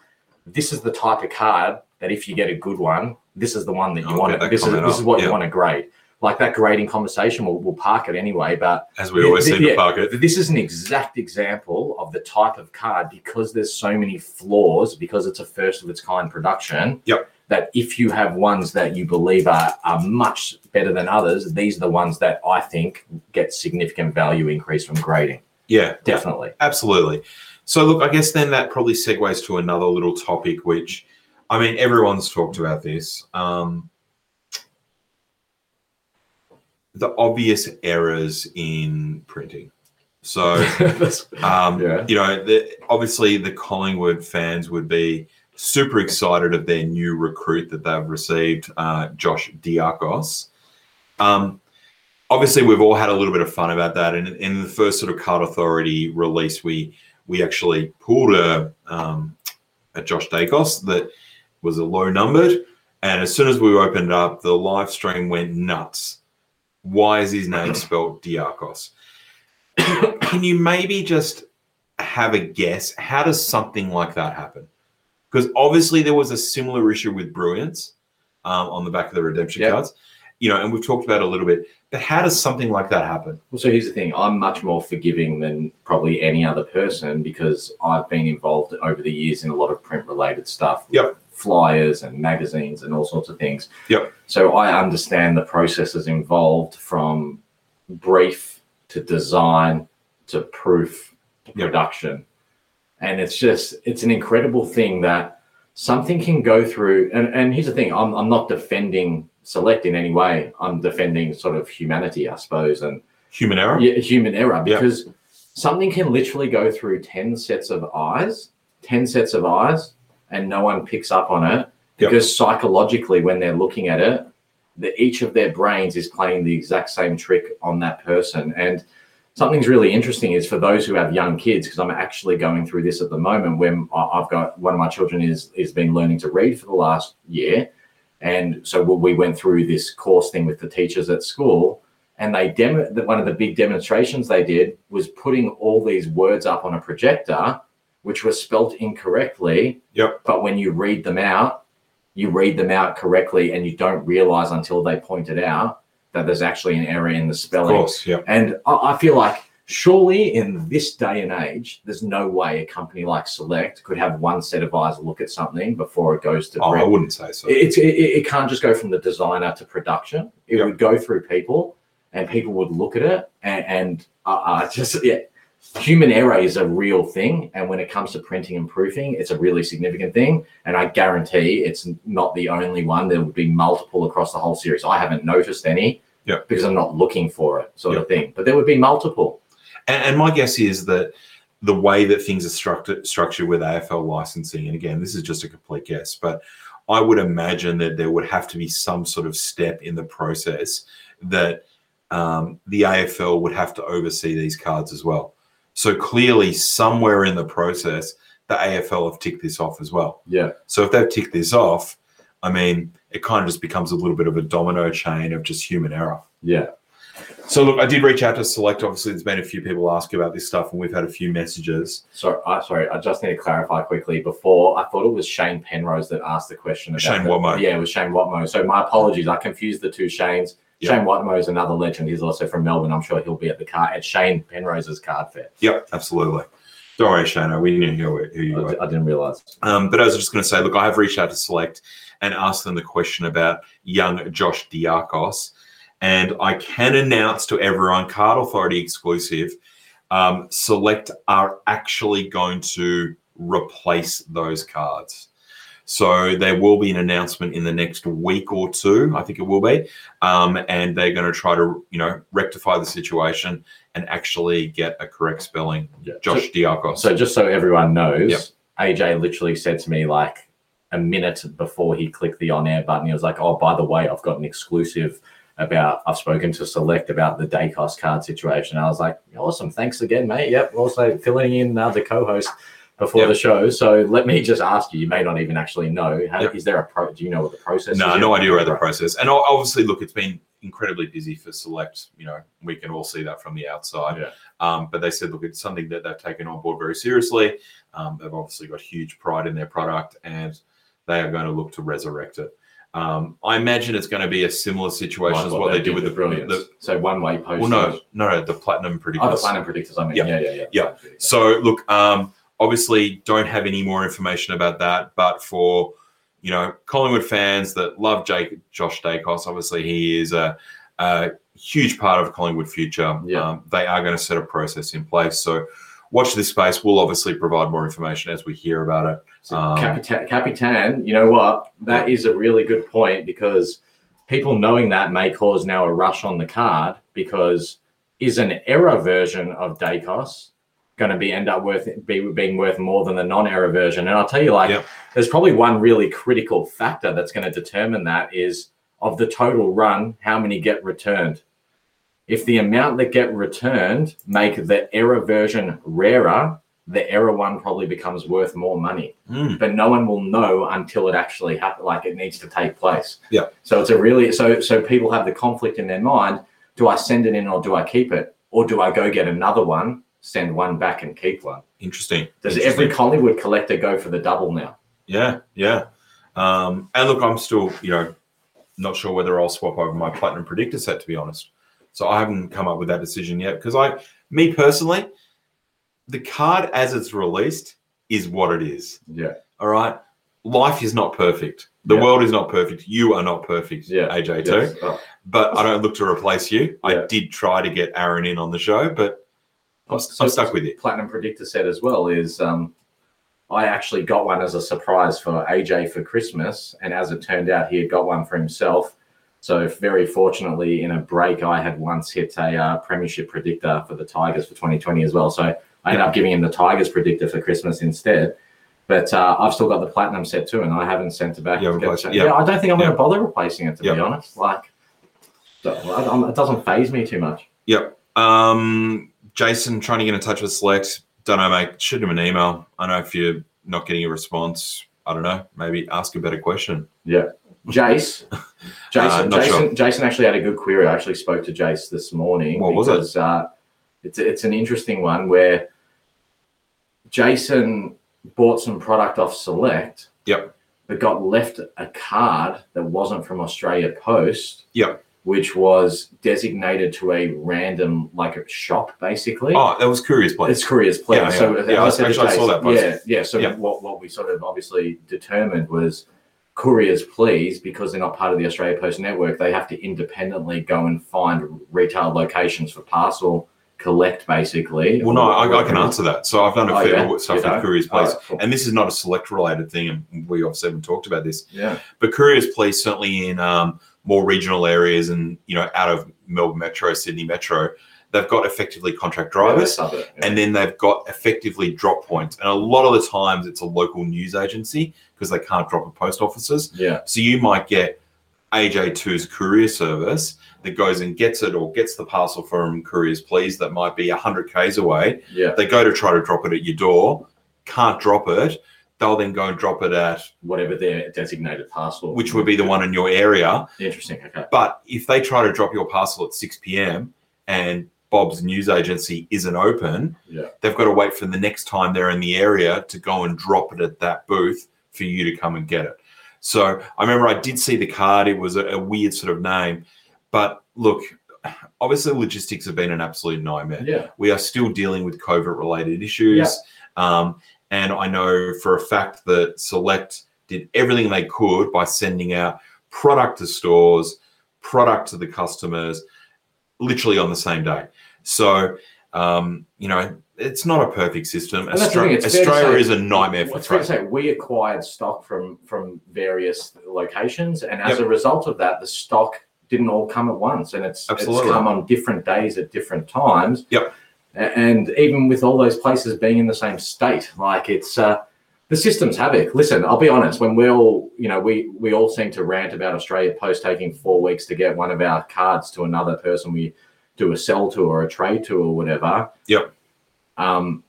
this is the type of card that if you get a good one, this is the one that you I'll want. that This is comment this is what Yeah. you want to grade. Like that grading conversation, we'll, we'll park it anyway. But as we always Yeah, seem to park it. this is an exact example of the type of card because there's so many flaws because it's a first of its kind production. Yep. That if you have ones that you believe are, are much better than others, these are the ones that I think get significant value increase from grading. Yeah, Definitely. absolutely. So look, I guess then that probably segues to another little topic, which I mean, everyone's talked about this. Um, the obvious errors in printing. So Um, Yeah. You know, the, obviously the Collingwood fans would be super excited of their new recruit that they've received, uh, Josh Diakos. Um, obviously, we've all had a little bit of fun about that. And in the first sort of card authority release, we we actually pulled a um, a Josh Daicos that was a low numbered. And as soon as we opened up, the live stream went nuts. Why is his name spelled Diakos? Can you maybe just have a guess? How does something like that happen? Because obviously there was a similar issue with Brilliance um, on the back of the redemption Yep. cards, you know, and we've talked about it a little bit. But how does something like that happen? Well, so here's the thing I'm much more forgiving than probably any other person because I've been involved over the years in a lot of print related stuff. Yep. Flyers and magazines and all sorts of things. Yep. So I understand the processes involved from brief to design to proof to Yep. production. And it's just, it's an incredible thing that something can go through. And, and here's the thing I'm, I'm not defending select in any way. I'm defending sort of humanity, I suppose, and Human error? yeah, human error because something can literally go through 10 sets of eyes, 10 sets of eyes, and no one picks up on it Yep. because psychologically, when they're looking at it, the, each of their brains is playing the exact same trick on that person. And something's really interesting is for those who have young kids, because I'm actually going through this at the moment when I've got one of my children is is been learning to read for the last year. And so we we went through this course thing with the teachers at school and they demo one of the big demonstrations they did was putting all these words up on a projector which were spelt incorrectly Yep. but when you read them out you read them out correctly and you don't realize until they point it out that there's actually an error in the Of spelling course, yeah. and I, I feel like surely in this day and age there's no way a company like select could have one set of eyes look at something before it goes to Oh, I wouldn't say so. it, it it can't just go from the designer to production. It Yep. would go through people, and people would look at it, and, and uh, uh, just yeah, human error is a real thing. And when it comes to printing and proofing, it's a really significant thing. And I guarantee it's not the only one. There would be multiple across the whole series. I haven't noticed any, Yep. because I'm not looking for it, sort Yep. of thing. But there would be multiple. And, and my guess is that the way that things are structured structured with AFL licensing, and again, this is just a complete guess, but I would imagine that there would have to be some sort of step in the process that um, the AFL would have to oversee these cards as well. So clearly, somewhere in the process, the AFL have ticked this off as well. Yeah. So if they've ticked this off, I mean, it kind of just becomes a little bit of a domino chain of just human error. Yeah. So look, I did reach out to Select. Obviously, there's been a few people ask about this stuff, and we've had a few messages. So, I sorry, I just need to clarify quickly. Before, I thought it was Shane Penrose that asked the question. About Shane the- Watmo. Yeah, it was Shane Watmo. So, my apologies. I confused the two Shanes. Yeah. Shane Watmo is another legend. He's also from Melbourne. I'm sure he'll be at the car at Shane Penrose's card fair. Yep, absolutely. Don't worry, Shana. We knew who, who you I, were. I didn't realize. Um, but I was just going to say, look, I have reached out to Select and asked them the question about young Josh Daicos. And I can announce to everyone, Card Authority exclusive, um, Select are actually going to replace those cards. So there will be an announcement in the next week or two, I think it will be, um, and they're going to try to, you know, rectify the situation and actually get a correct spelling. Yeah. Josh Daicos. So, just so everyone knows, Yep. AJ literally said to me like a minute before he clicked the on air button, he was like, "Oh, by the way, I've got an exclusive about. I've spoken to Select about the Daicos card situation." I was like, "Awesome, thanks again, mate. Yep, also filling in uh, the co-host." Before Yep. the show, so let me just ask you. You may not even actually know. How, Yep. Is there a pro? Do you know what the process? No, is? no idea about the process. And obviously, look, it's been incredibly busy for Select. You know, we can all see that from the outside. Yeah. Um, but they said, look, it's something that they've taken on board very seriously. Um, they've obviously got huge pride in their product, and they are going to look to resurrect it. Um, I imagine it's going to be a similar situation Like as what they did with the brilliance. The, so one way post. well, no, no, no, the platinum predictors. Oh, the platinum predictors. I mean, Yeah. yeah, yeah, yeah. Yeah. So look, um, obviously don't have any more information about that, but for you know Collingwood fans that love Jake Josh Daicos, obviously he is a, a huge part of Collingwood future. Yeah. Um, they are going to set a process in place. So watch this space. We'll obviously provide more information as we hear about it. So Um, Capitan, Capitan, you know what? That is a really good point because people knowing that may cause now a rush on the card because is an error version of Dacos going to be end up worth be, being worth more than the non-error version? And I'll tell you, like, Yep. there's probably one really critical factor that's going to determine that is of the total run, how many get returned. If the amount that get returned make the error version rarer, the error one probably becomes worth more money mm, but no one will know until it actually happens like it needs to take place Yeah. so it's a really so so people have the conflict in their mind do i send it in or do i keep it or do i go get another one send one back and keep one interesting. does Interesting. every collingwood collector go for the double now Yeah, yeah. Um, and look, I'm still, you know, not sure whether I'll swap over my platinum predictor set to be honest. So I haven't come up with that decision yet because I, me personally, the card as it's released is what it is. yeah All right. Life is not perfect. The Yeah. world is not perfect. You are not perfect, Yeah. AJ too. Yes. Oh. But I don't look to replace you. Yeah. I did try to get Aaron in on the show, but I'm, So- I'm stuck with it. platinum predictor set as well is um I actually got one as a surprise for AJ for Christmas, and as it turned out, he had got one for himself. So very fortunately, in a break, I had once hit a uh, premiership predictor for the Tigers for 2020 as well. So I ended up giving him the Tigers predictor for Christmas instead. But uh, I've still got the platinum set too, and I haven't sent it back. You haven't it, yeah. yeah. I don't think I'm going to bother replacing it to be honest. Like, so- I- I'm- it doesn't phase me too much. Yep. Um, Jason trying to get in touch with Select. Don't know, mate. Shoot him an email. I know if you're not getting a response. I don't know. Maybe ask a better question. Yeah. Jace, Jason, Uh, Jason, sure. Jason actually had a good query. I actually spoke to Jace this morning. What was it? Uh, it's it's an interesting one where Jason bought some product off Select. Yep. But got left a card that wasn't from Australia Post. Yep. Which was designated to a random like a shop basically. Oh, that was Couriers Please. It's Couriers Please. Yeah, so yeah. I said actually, I saw that post. Yeah, yeah. So Yeah. what what we sort of obviously determined was couriers, please, because they're not part of the Australia Post network, they have to independently go and find retail locations for parcel collect, basically. well, no, I, I can answer that. So I've done a Oh, fair yeah? bit of stuff You with Couriers Please. Oh, cool. And this is not a select related thing, and we obviously haven't talked about this. yeah, But Couriers Please, certainly in um, more regional areas and you know out of Melbourne Metro, Sydney Metro, they've got effectively contract drivers. Yeah, yeah. and then they've got effectively drop points. And a lot of the times it's a local news agency because they can't drop at post offices. yeah, So you might get AJ2's courier service that goes and gets it or gets the parcel from Couriers Please that might be 100 Ks away. Yeah. They go to try to drop it at your door, can't drop it. They'll then go and drop it at, Whatever their designated parcel. which would be the one in your area. Interesting. Okay. But if they try to drop your parcel at 6 p.m. and Bob's news agency isn't open, Yeah. they've got to wait for the next time they're in the area to go and drop it at that booth for you to come and get it. So I remember I did see the card. It was a, a weird sort of name. But look, obviously logistics have been an absolute nightmare. Yeah. We are still dealing with COVID related issues. Um, and I know for a fact that Select did everything they could by sending out product to stores, product to the customers, literally on the same day. So, um, you know, it's not a perfect system. And that's the thing, Austra- it's fair to Australia say- is a nightmare for It's fair to trade. say we acquired stock from from various locations, and as Yep. a result of that, the stock didn't all come at once, and it's Absolutely. it's come on different days at different times. Yep. And even with all those places being in the same state, like it's uh, the system's havoc. Listen, I'll be honest. When we all, you know, we we all seem to rant about Australia Post taking four weeks to get one of our cards to another person we do a sell to or a trade to or whatever. Yep. Um,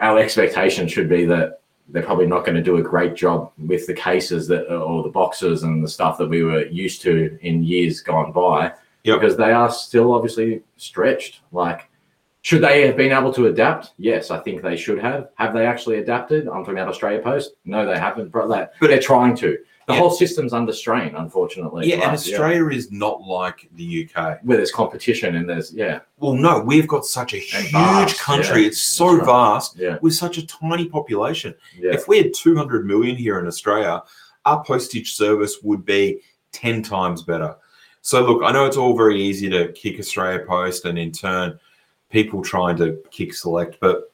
our expectation should be that they're probably not going to do a great job with the cases that or the boxes and the stuff that we were used to in years gone by Yep. because they are still obviously stretched like should they have been able to adapt yes i think they should have have they actually adapted i'm talking about australia post no they haven't but they're trying to the Yeah. whole system's under strain unfortunately Yeah, and Like, Australia is not like the UK. where there's competition and there's yeah Well, no, we've got such a huge vast, country. yeah. It's so right. vast yeah with such a tiny population. yeah If we had 200 million here in Australia, our postage service would be 10 times better. So, look, I know it's all very easy to kick Australia Post and in turn people trying to kick Select, but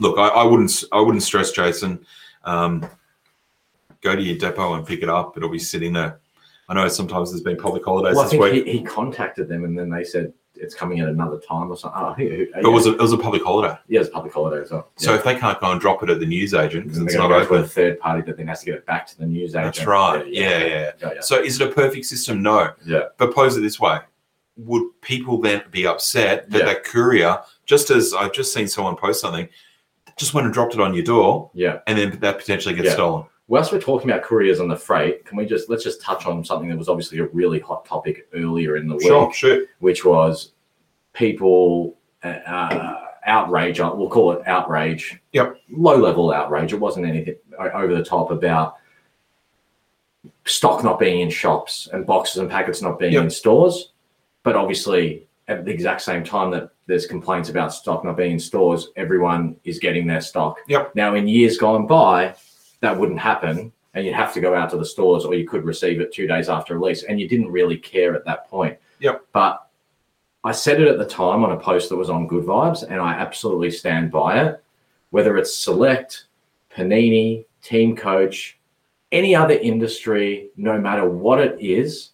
look, I, I wouldn't, I wouldn't stress Jason. Um, go to your depot and pick it up. It'll be sitting there. I know sometimes there's been public holidays well, I this think week, he, he contacted them and then they said it's coming at another time or something. Oh, who, who, but it was a, it was a public holiday. yeah, it's a public holiday as well. So if they can't go and drop it at the news agent because it's not go to a third party that then has to get it back to the news agent. That's right. Yeah, yeah. yeah, yeah. So is it a perfect system? No. Yeah. But pose it this way: Would people then be upset that Yeah. that courier, just as I've just seen someone post something, just went and dropped it on your door, Yeah. and then that potentially gets Yeah. stolen? Whilst we're talking about couriers on the freight, can we just let's just touch on something that was obviously a really hot topic earlier in the week, shoot. which was people uh, uh, outrage. We'll call it outrage. Yep. Low level outrage. It wasn't anything over the top about stock not being in shops and boxes and packets not being Yep. in stores. But obviously, at the exact same time that there's complaints about stock not being in stores, everyone is getting their stock. Yep. Now, in years gone by, that wouldn't happen, and you'd have to go out to the stores, or you could receive it two days after release, and you didn't really care at that point. Yep. But I said it at the time on a post that was on Good Vibes, and I absolutely stand by it. Whether it's Select, Panini, Team Coach, any other industry, no matter what it is,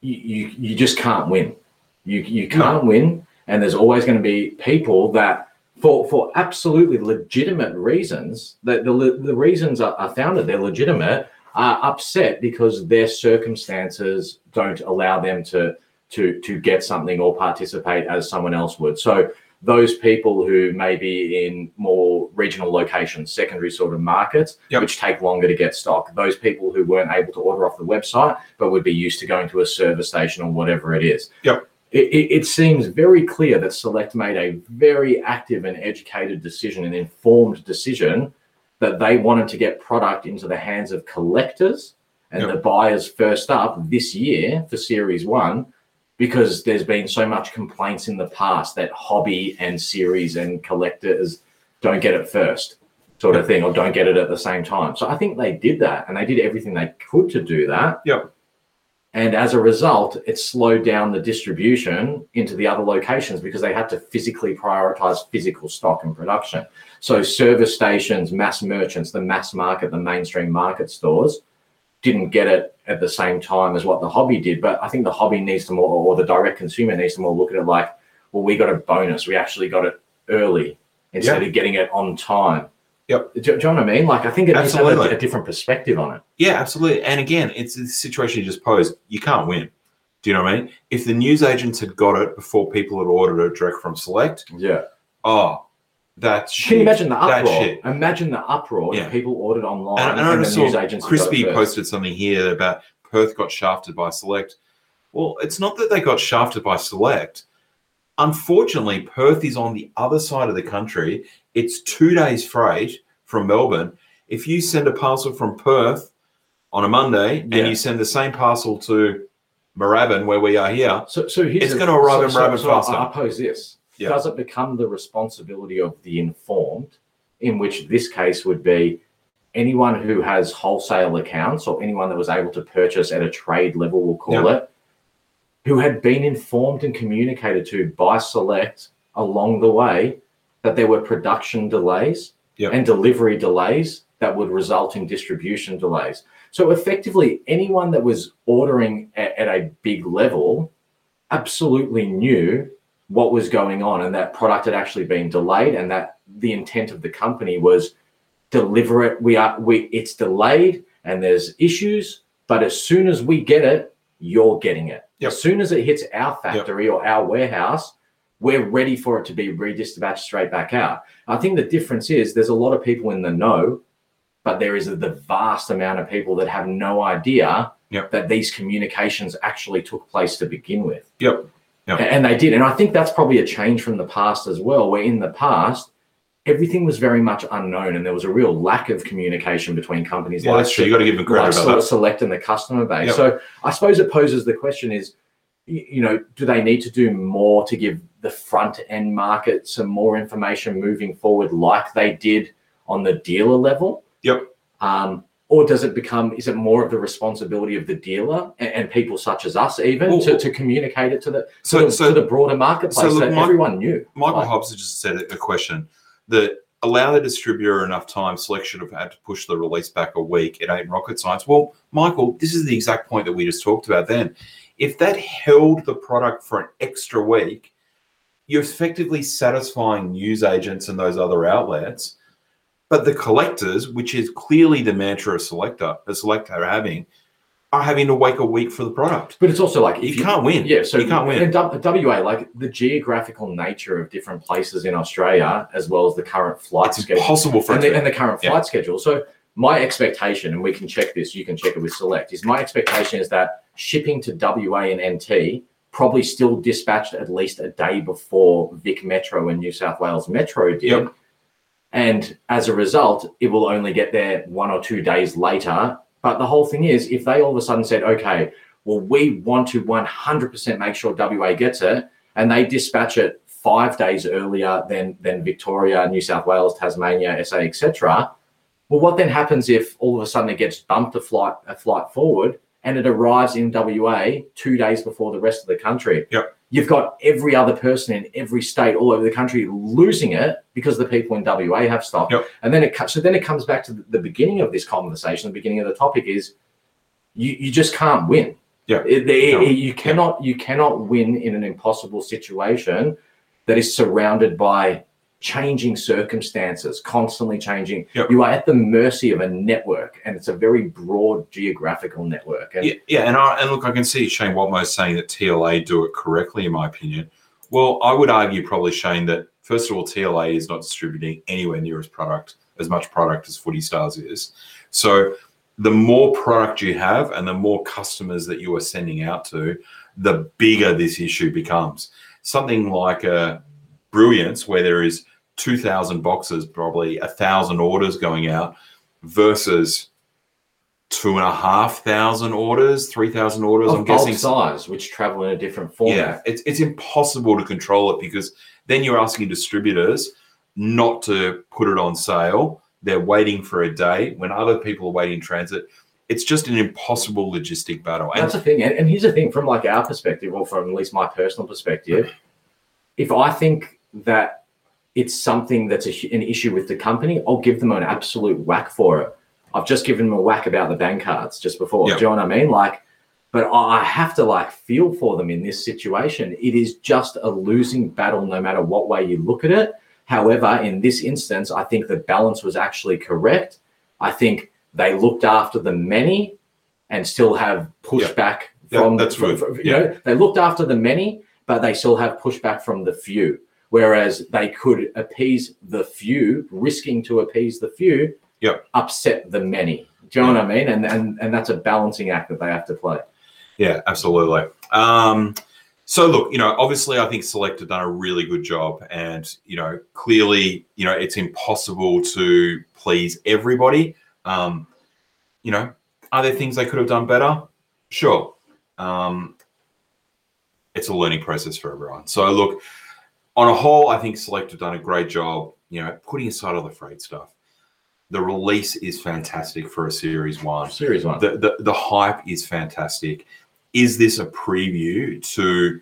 you, you, you just can't win. You, you can't win. And there's always going to be people that, for, for absolutely legitimate reasons, that the, the reasons are, are founded, they're legitimate, are upset because their circumstances don't allow them to, to, to get something or participate as someone else would. So those people who may be in more regional locations, secondary sort of markets, Yep. which take longer to get stock. Those people who weren't able to order off the website, but would be used to going to a service station or whatever it is. Yep. It, it, it seems very clear that Select made a very active and educated decision, an informed decision that they wanted to get product into the hands of collectors and Yep. the buyers first up this year for Series One because there's been so much complaints in the past that hobby and series and collectors don't get it first sort of thing or don't get it at the same time. So i think they did that and they did everything they could to do that. Yep. and as a result it slowed down the distribution into the other locations because they had to physically prioritize physical stock and production. So service stations mass merchants the mass market the mainstream market stores didn't get it at the same time as what the hobby did. But I think the hobby needs to more, or the direct consumer needs to more look at it like, well, we got a bonus. We actually got it early instead of getting it on time. Yep. Do, do you know what I mean? Like, I think it needs have a, a different perspective on it. Yeah, absolutely. And again, it's the situation you just posed. You can't win. Do you know what I mean? If the news agents had got it before people had ordered it direct from Select, Yeah. oh, that's Can you imagine the That uproar? shit. Imagine the uproar Yeah. if people ordered online And, and, and I the news Crispy got it first. posted something here about Perth got shafted by Select. Well, it's not that they got shafted by Select. Unfortunately, Perth is on the other side of the country. It's two days freight from Melbourne. If you send a parcel from Perth on a Monday Yeah. and you send the same parcel to Moorabbin, where we are here, So, so It's a- gonna arrive so- in Rabbit so faster. I I pose this: Yeah. Does it become the responsibility of the informed, in which this case would be anyone who has wholesale accounts or anyone that was able to purchase at a trade level, we'll call Yeah. it, who had been informed and communicated to by Select along the way that there were production delays Yep. and delivery delays that would result in distribution delays. So effectively, anyone that was ordering at, at a big level absolutely knew what was going on and that product had actually been delayed and that the intent of the company was deliver it we are we it's delayed and there's issues but as soon as we get it you're getting it Yep. as soon as it hits our factory or our warehouse we're ready for it to be redispatched straight back out i think the difference is there's a lot of people in the know but there is the vast amount of people that have no idea Yep. that these communications actually took place to begin with Yep. Yep. And they did and i think that's probably a change from the past as well where in the past everything was very much unknown and there was a real lack of communication between companies yeah, like that's true. You got to give them credit like about sort that. select and the customer base. Yep. So I suppose it poses the question is, you know, do they need to do more to give the front end market some more information moving forward, like they did on the dealer level? Yep. Um, or does it become? Is it more of the responsibility of the dealer and, and people such as us, even Well, to, to communicate it to the to, So, the, so to the broader marketplace look, that everyone knew? Michael Like- Hobbs just said a question that allow the distributor enough time. Select should have had to push the release back a week. It ain't rocket science. Well, Michael, this is the exact point that we just talked about then. If that held the product for an extra week, you're effectively satisfying news agents and those other outlets. But the collectors, which is clearly the mantra of selector, a selector are having, are having to wait a week for the product. But it's also like You if can't win. Yeah, so You can't win. In W- WA, like the geographical nature of different places in Australia, as well as the current flight It's schedule impossible for and the, and the current Yeah. flight schedule. So my expectation, and we can check this, you can check it with Select, is my expectation is that shipping to WA and NT probably still dispatched at least a day before Vic Metro and New South Wales Metro did. Yep. And as a result, it will only get there one or two days later. But the whole thing is, if they all of a sudden said, okay, well, we want to 100% make sure WA gets it, and they dispatch it five days earlier than, than Victoria, New South Wales, Tasmania, SA, etc. Well, what then happens if all of a sudden it gets bumped a flight a flight forward and it arrives in WA two days before the rest of the country? Yep. You've got every other person in every state all over the country losing it because the people in WA have stock. Yep. And then it so then it comes back to the- beginning of this conversation. The beginning of the topic is you you just can't win. Yeah. It- it- No. you cannot you cannot win in an impossible situation that is surrounded by changing circumstances, constantly changing. Yep. You are at the mercy of a network, and it's a very broad geographical network. And Yeah, yeah, and I, and look, I can see Shane Watmo saying that TLA do it correctly, in my opinion. Well, I would argue probably Shane that first of all, TLA is not distributing anywhere near as product as much product as Footy Stars is. So the more product you have and the more customers that you are sending out to, the bigger this issue becomes. Something like a Brilliance, where there is two thousand boxes, probably a thousand orders going out, versus two and a half thousand orders, three thousand orders. of I'm guessing. size, which travel in a different format. Yeah, it's it's impossible to control it because then you're asking distributors not to put it on sale. They're waiting for a day when other people are waiting in transit. It's just an impossible logistic battle. And That's the thing. And, and here's the thing from like our perspective, or from at least my personal perspective, if I think that it's something that's a, an issue with the company, I'll give them an absolute whack for it. I've just given them a whack about the bank cards just before. Yeah. Do you know what I mean? Like, but I have to like feel for them in this situation. It is just a losing battle, no matter what way you look at it. However, in this instance, I think the balance was actually correct. I think they looked after the many and still have pushback Yeah, from that's from- good. from- you know they looked after the many, but they still have pushback from the few. Whereas they could appease the few, risking to appease the few, Yep. upset the many. Do you know what I mean? And and and that's a balancing act that they have to play. Yeah, absolutely. Um, so look, you know, obviously, I think Select have done a really good job, and you know, clearly, you know, it's impossible to please everybody. Um, you know, are there things they could have done better? Sure. Um, it's a learning process for everyone. So look, on a whole, I think Select have done a great job. You know, putting aside all the freight stuff, the release is fantastic for a Series One Series one. the, the the hype is fantastic. Is this a preview to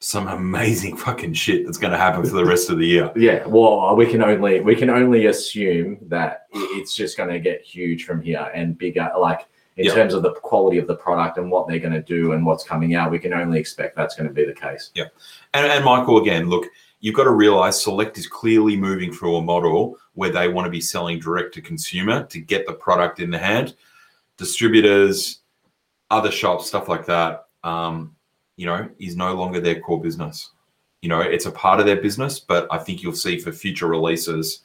some amazing fucking shit that's going to happen for the rest of the year? Yeah, well, we can only we can only assume that it's just going to get huge from here and bigger. Like in Yeah. terms of the quality of the product and what they're going to do and what's coming out, we can only expect that's going to be the case. Yeah. And, and Michael, again, look, you've got to realize Select is clearly moving through a model where they want to be selling direct to consumer to get the product in the hand. Distributors, other shops, stuff like that, um, you know, is no longer their core business. You know, it's a part of their business, but I think you'll see for future releases,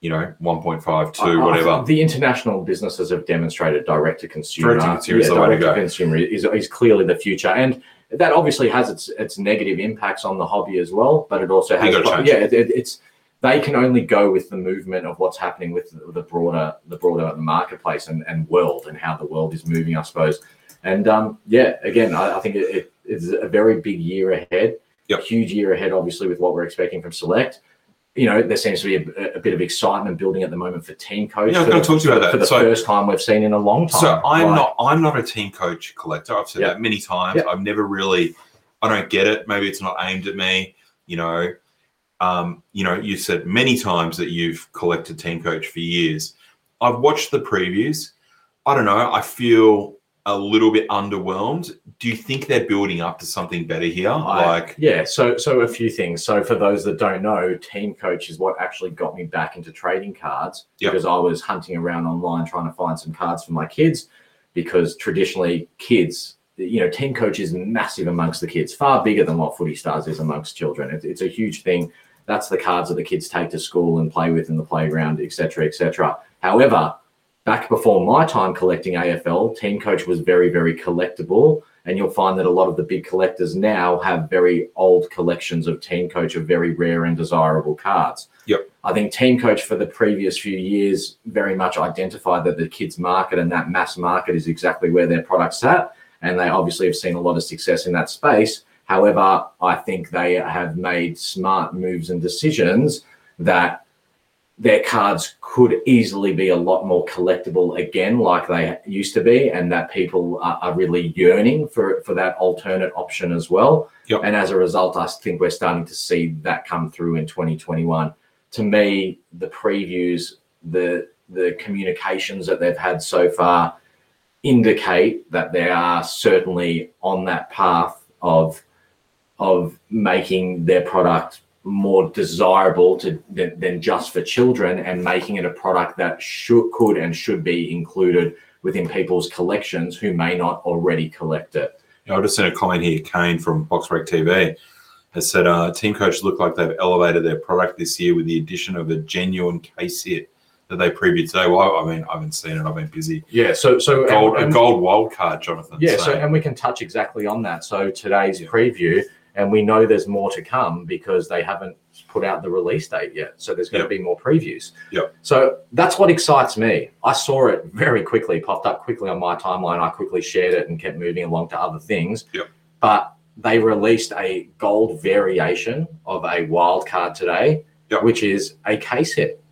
you know, 1.5, 2, I- I whatever. The international businesses have demonstrated direct to consumer. Direct to consumer is the way to go. consumer is, is clearly the future, and that obviously has its its negative impacts on the hobby as well. But it also has, yeah, it, it- it's they can only go with the movement of what's happening with the, the broader the broader marketplace and, and world and how the world is moving, I suppose. And um, yeah, again, I, I think it, it is a very big year ahead. Yep. Huge year ahead, obviously, with what we're expecting from Select. You know, there seems to be a, a bit of excitement building at the moment for Team Coach. Yeah, I was for gonna talk to you about for that. For the So- first time we've seen in a long time. So I'm Like, not I'm not a team coach collector. I've said Yeah. that many times. Yeah. I've never really I don't get it. Maybe it's not aimed at me. You know, um, you know, you said many times that you've collected team coach for years. I've watched the previews. I don't know. I feel a little bit underwhelmed. Do you think they're building up to something better here? I- like, yeah, so so a few things. So for those that don't know, Team Coach is what actually got me back into trading cards Yep. because I was hunting around online trying to find some cards for my kids because traditionally kids, you know, Team Coach is massive amongst the kids, far bigger than what Footy Stars is amongst children. It's, it's a huge thing. That's the cards that the kids take to school and play with in the playground, etc., etc. However, back before my time collecting AFL, Team Coach was very, very collectible. And you'll find that a lot of the big collectors now have very old collections of Team Coach of very rare and desirable cards. Yep. I think Team Coach for the previous few years very much identified that the kids market and that mass market is exactly where their product's at. And they obviously have seen a lot of success in that space. However, I think they have made smart moves and decisions that their cards could easily be a lot more collectible again, like they used to be, and that people are, are really yearning for, for that alternate option as well. Yep. And as a result, I think we're starting to see that come through in 2021. To me, the previews, the the communications that they've had so far indicate that they are certainly on that path of of making their product more desirable to than, than just for children and making it a product that should could and should be included within people's collections who may not already collect it. You know, I just sent a comment here. Kane from Boxbreak TV has said, uh, "Team coach look like they've elevated their product this year with the addition of a genuine case hit that they previewed today." Well, I mean, I haven't seen it. I've been busy. Yeah, so so Gold, and- a gold wild card, Jonathan. Yeah, so and we can touch exactly on that. So today's Yeah. preview, and we know there's more to come because they haven't put out the release date yet. So there's going Yep. to be more previews. Yep. So that's what excites me. I saw it very quickly, popped up quickly on my timeline. I quickly shared it and kept moving along to other things. Yep. But they released a gold variation of a wild card today, Yep. which is a case hit.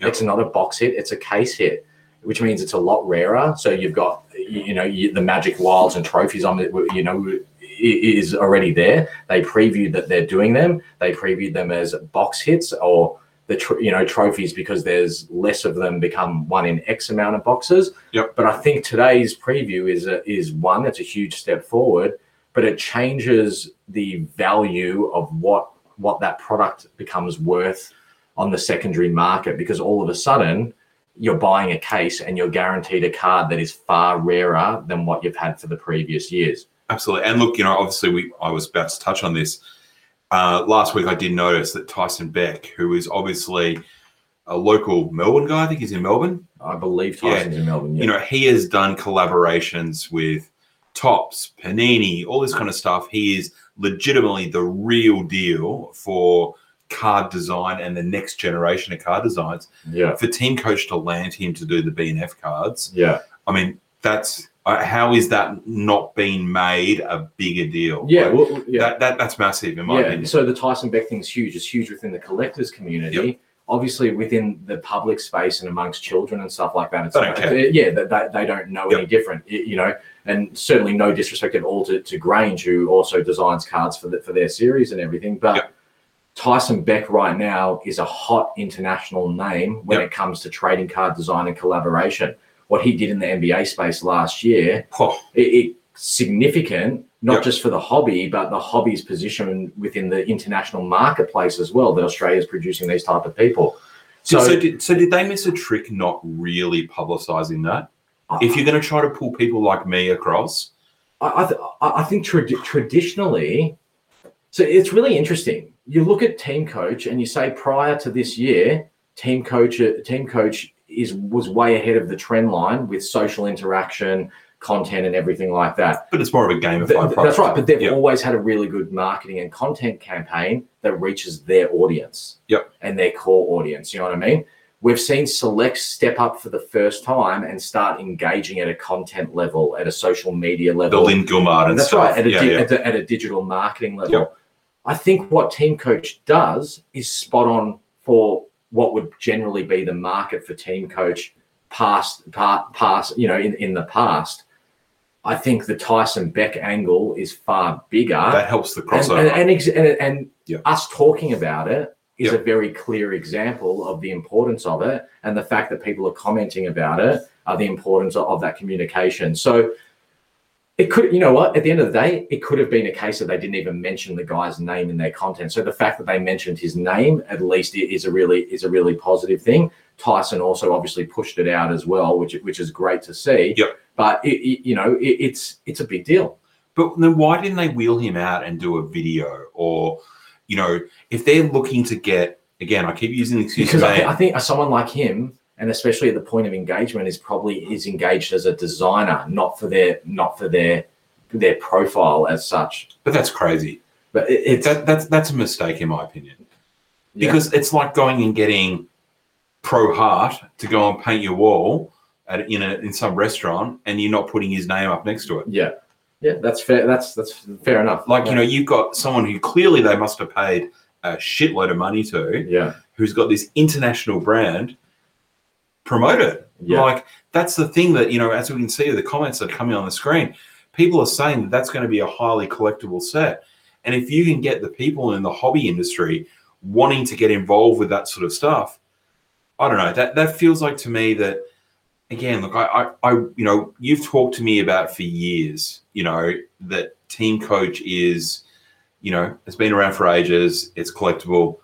It's not a box hit; it's a case hit which means it's a lot rarer. So you've got, you know, you, the Magic Wilds and trophies on it, you know, is already there. They previewed that they're doing them. They previewed them as box hits or the tr- you know trophies because there's less of them become one in X amount of boxes. Yep. But I think today's preview is a, is one. It's a huge step forward, but it changes the value of what what that product becomes worth on the secondary market because all of a sudden you're buying a case and you're guaranteed a card that is far rarer than what you've had for the previous years. Absolutely. And look, you know, obviously we I was about to touch on this. Uh, last week I did notice that Tyson Beck, who is obviously a local Melbourne guy, I think he's in Melbourne. I believe Yeah. Tyson's in Melbourne. Yeah. You know, he has done collaborations with Topps, Panini, all this kind of stuff. He is legitimately the real deal for card design and the next generation of card designs. yeah. For Team Coach to land him to do the BNF cards, Yeah. I mean, that's how is that not being made a bigger deal? Yeah. Like, Well, yeah. That, that that's massive in my yeah. opinion. So the Tyson Beck thing's huge. It's huge within the collectors community. Yep. Obviously, within the public space and amongst children and stuff like that, it's They don't uh, yeah, they, they, they don't know any different, you know. And certainly, no disrespect at all to, to Grange, who also designs cards for the, for their series and everything. But Yep. Tyson Beck right now is a hot international name when Yep. it comes to trading card design and collaboration. What he did in the NBA space last year Oh, it, it significant not Yep. just for the hobby but the hobby's position within the international marketplace as well that australia is producing these type of people so, so, so, did, so did they miss a trick not really publicizing that? If you're going to try to pull people like me across, I, I, th- I think trad- traditionally so it's really interesting you look at team coach and you say prior to this year team coach uh, team coach is was way ahead of the trend line with social interaction content and everything like that but it's more of a gamified Th- that's right, but they've Yep. always had a really good marketing and content campaign that reaches their audience. Yep. And their core audience. You know what I mean? We've seen Select step up for the first time and start engaging at a content level, at a social media the level. Lynn Gilmard and That's stuff. right, at a, yeah, di- yeah. At, a, at a digital marketing level. Yep. I think what Team Coach does is spot on for what would generally be the market for Team Coach past, past, past you know, in, in the past. I think the Tyson Beck angle is far bigger. that helps the and, crossover. and, and, and, and Yeah. us talking about it is Yeah. a very clear example of the importance of it and the fact that people are commenting about it are the importance of, of that communication. So it could, you know what, at the end of the day, it could have been a case that they didn't even mention the guy's name in their content. So the fact that they mentioned his name at least is a really is a really positive thing. Tyson also obviously pushed it out as well, which which is great to see. Yep. But it, it- you know, it, it's it's a big deal. But then why didn't they wheel him out and do a video? Or, you know, if they're looking to get, again, I keep using the excuse, because I, I think someone like him and especially at the point of engagement is probably is engaged as a designer not for their not for their their profile as such but that's crazy. but it, it's That, that's, that's a mistake, in my opinion. yeah. Because it's like going and getting Pro Hart to go and paint your wall at, in, a, in some restaurant and you're not putting his name up next to it. yeah yeah that's fair that's that's fair enough Like, yeah. you know, you've got someone who clearly they must have paid a shitload of money to, yeah who's got this international brand promoted. yeah Like that's the thing that you know, as we can see the comments that are coming on the screen, people are saying that that's going to be a highly collectible set. And if you can get the people in the hobby industry wanting to get involved with that sort of stuff, I don't know. That that feels like to me that again, look, I, I, I you know, you've talked to me about for years, you know, that team coach is, you know, it's been around for ages, it's collectible.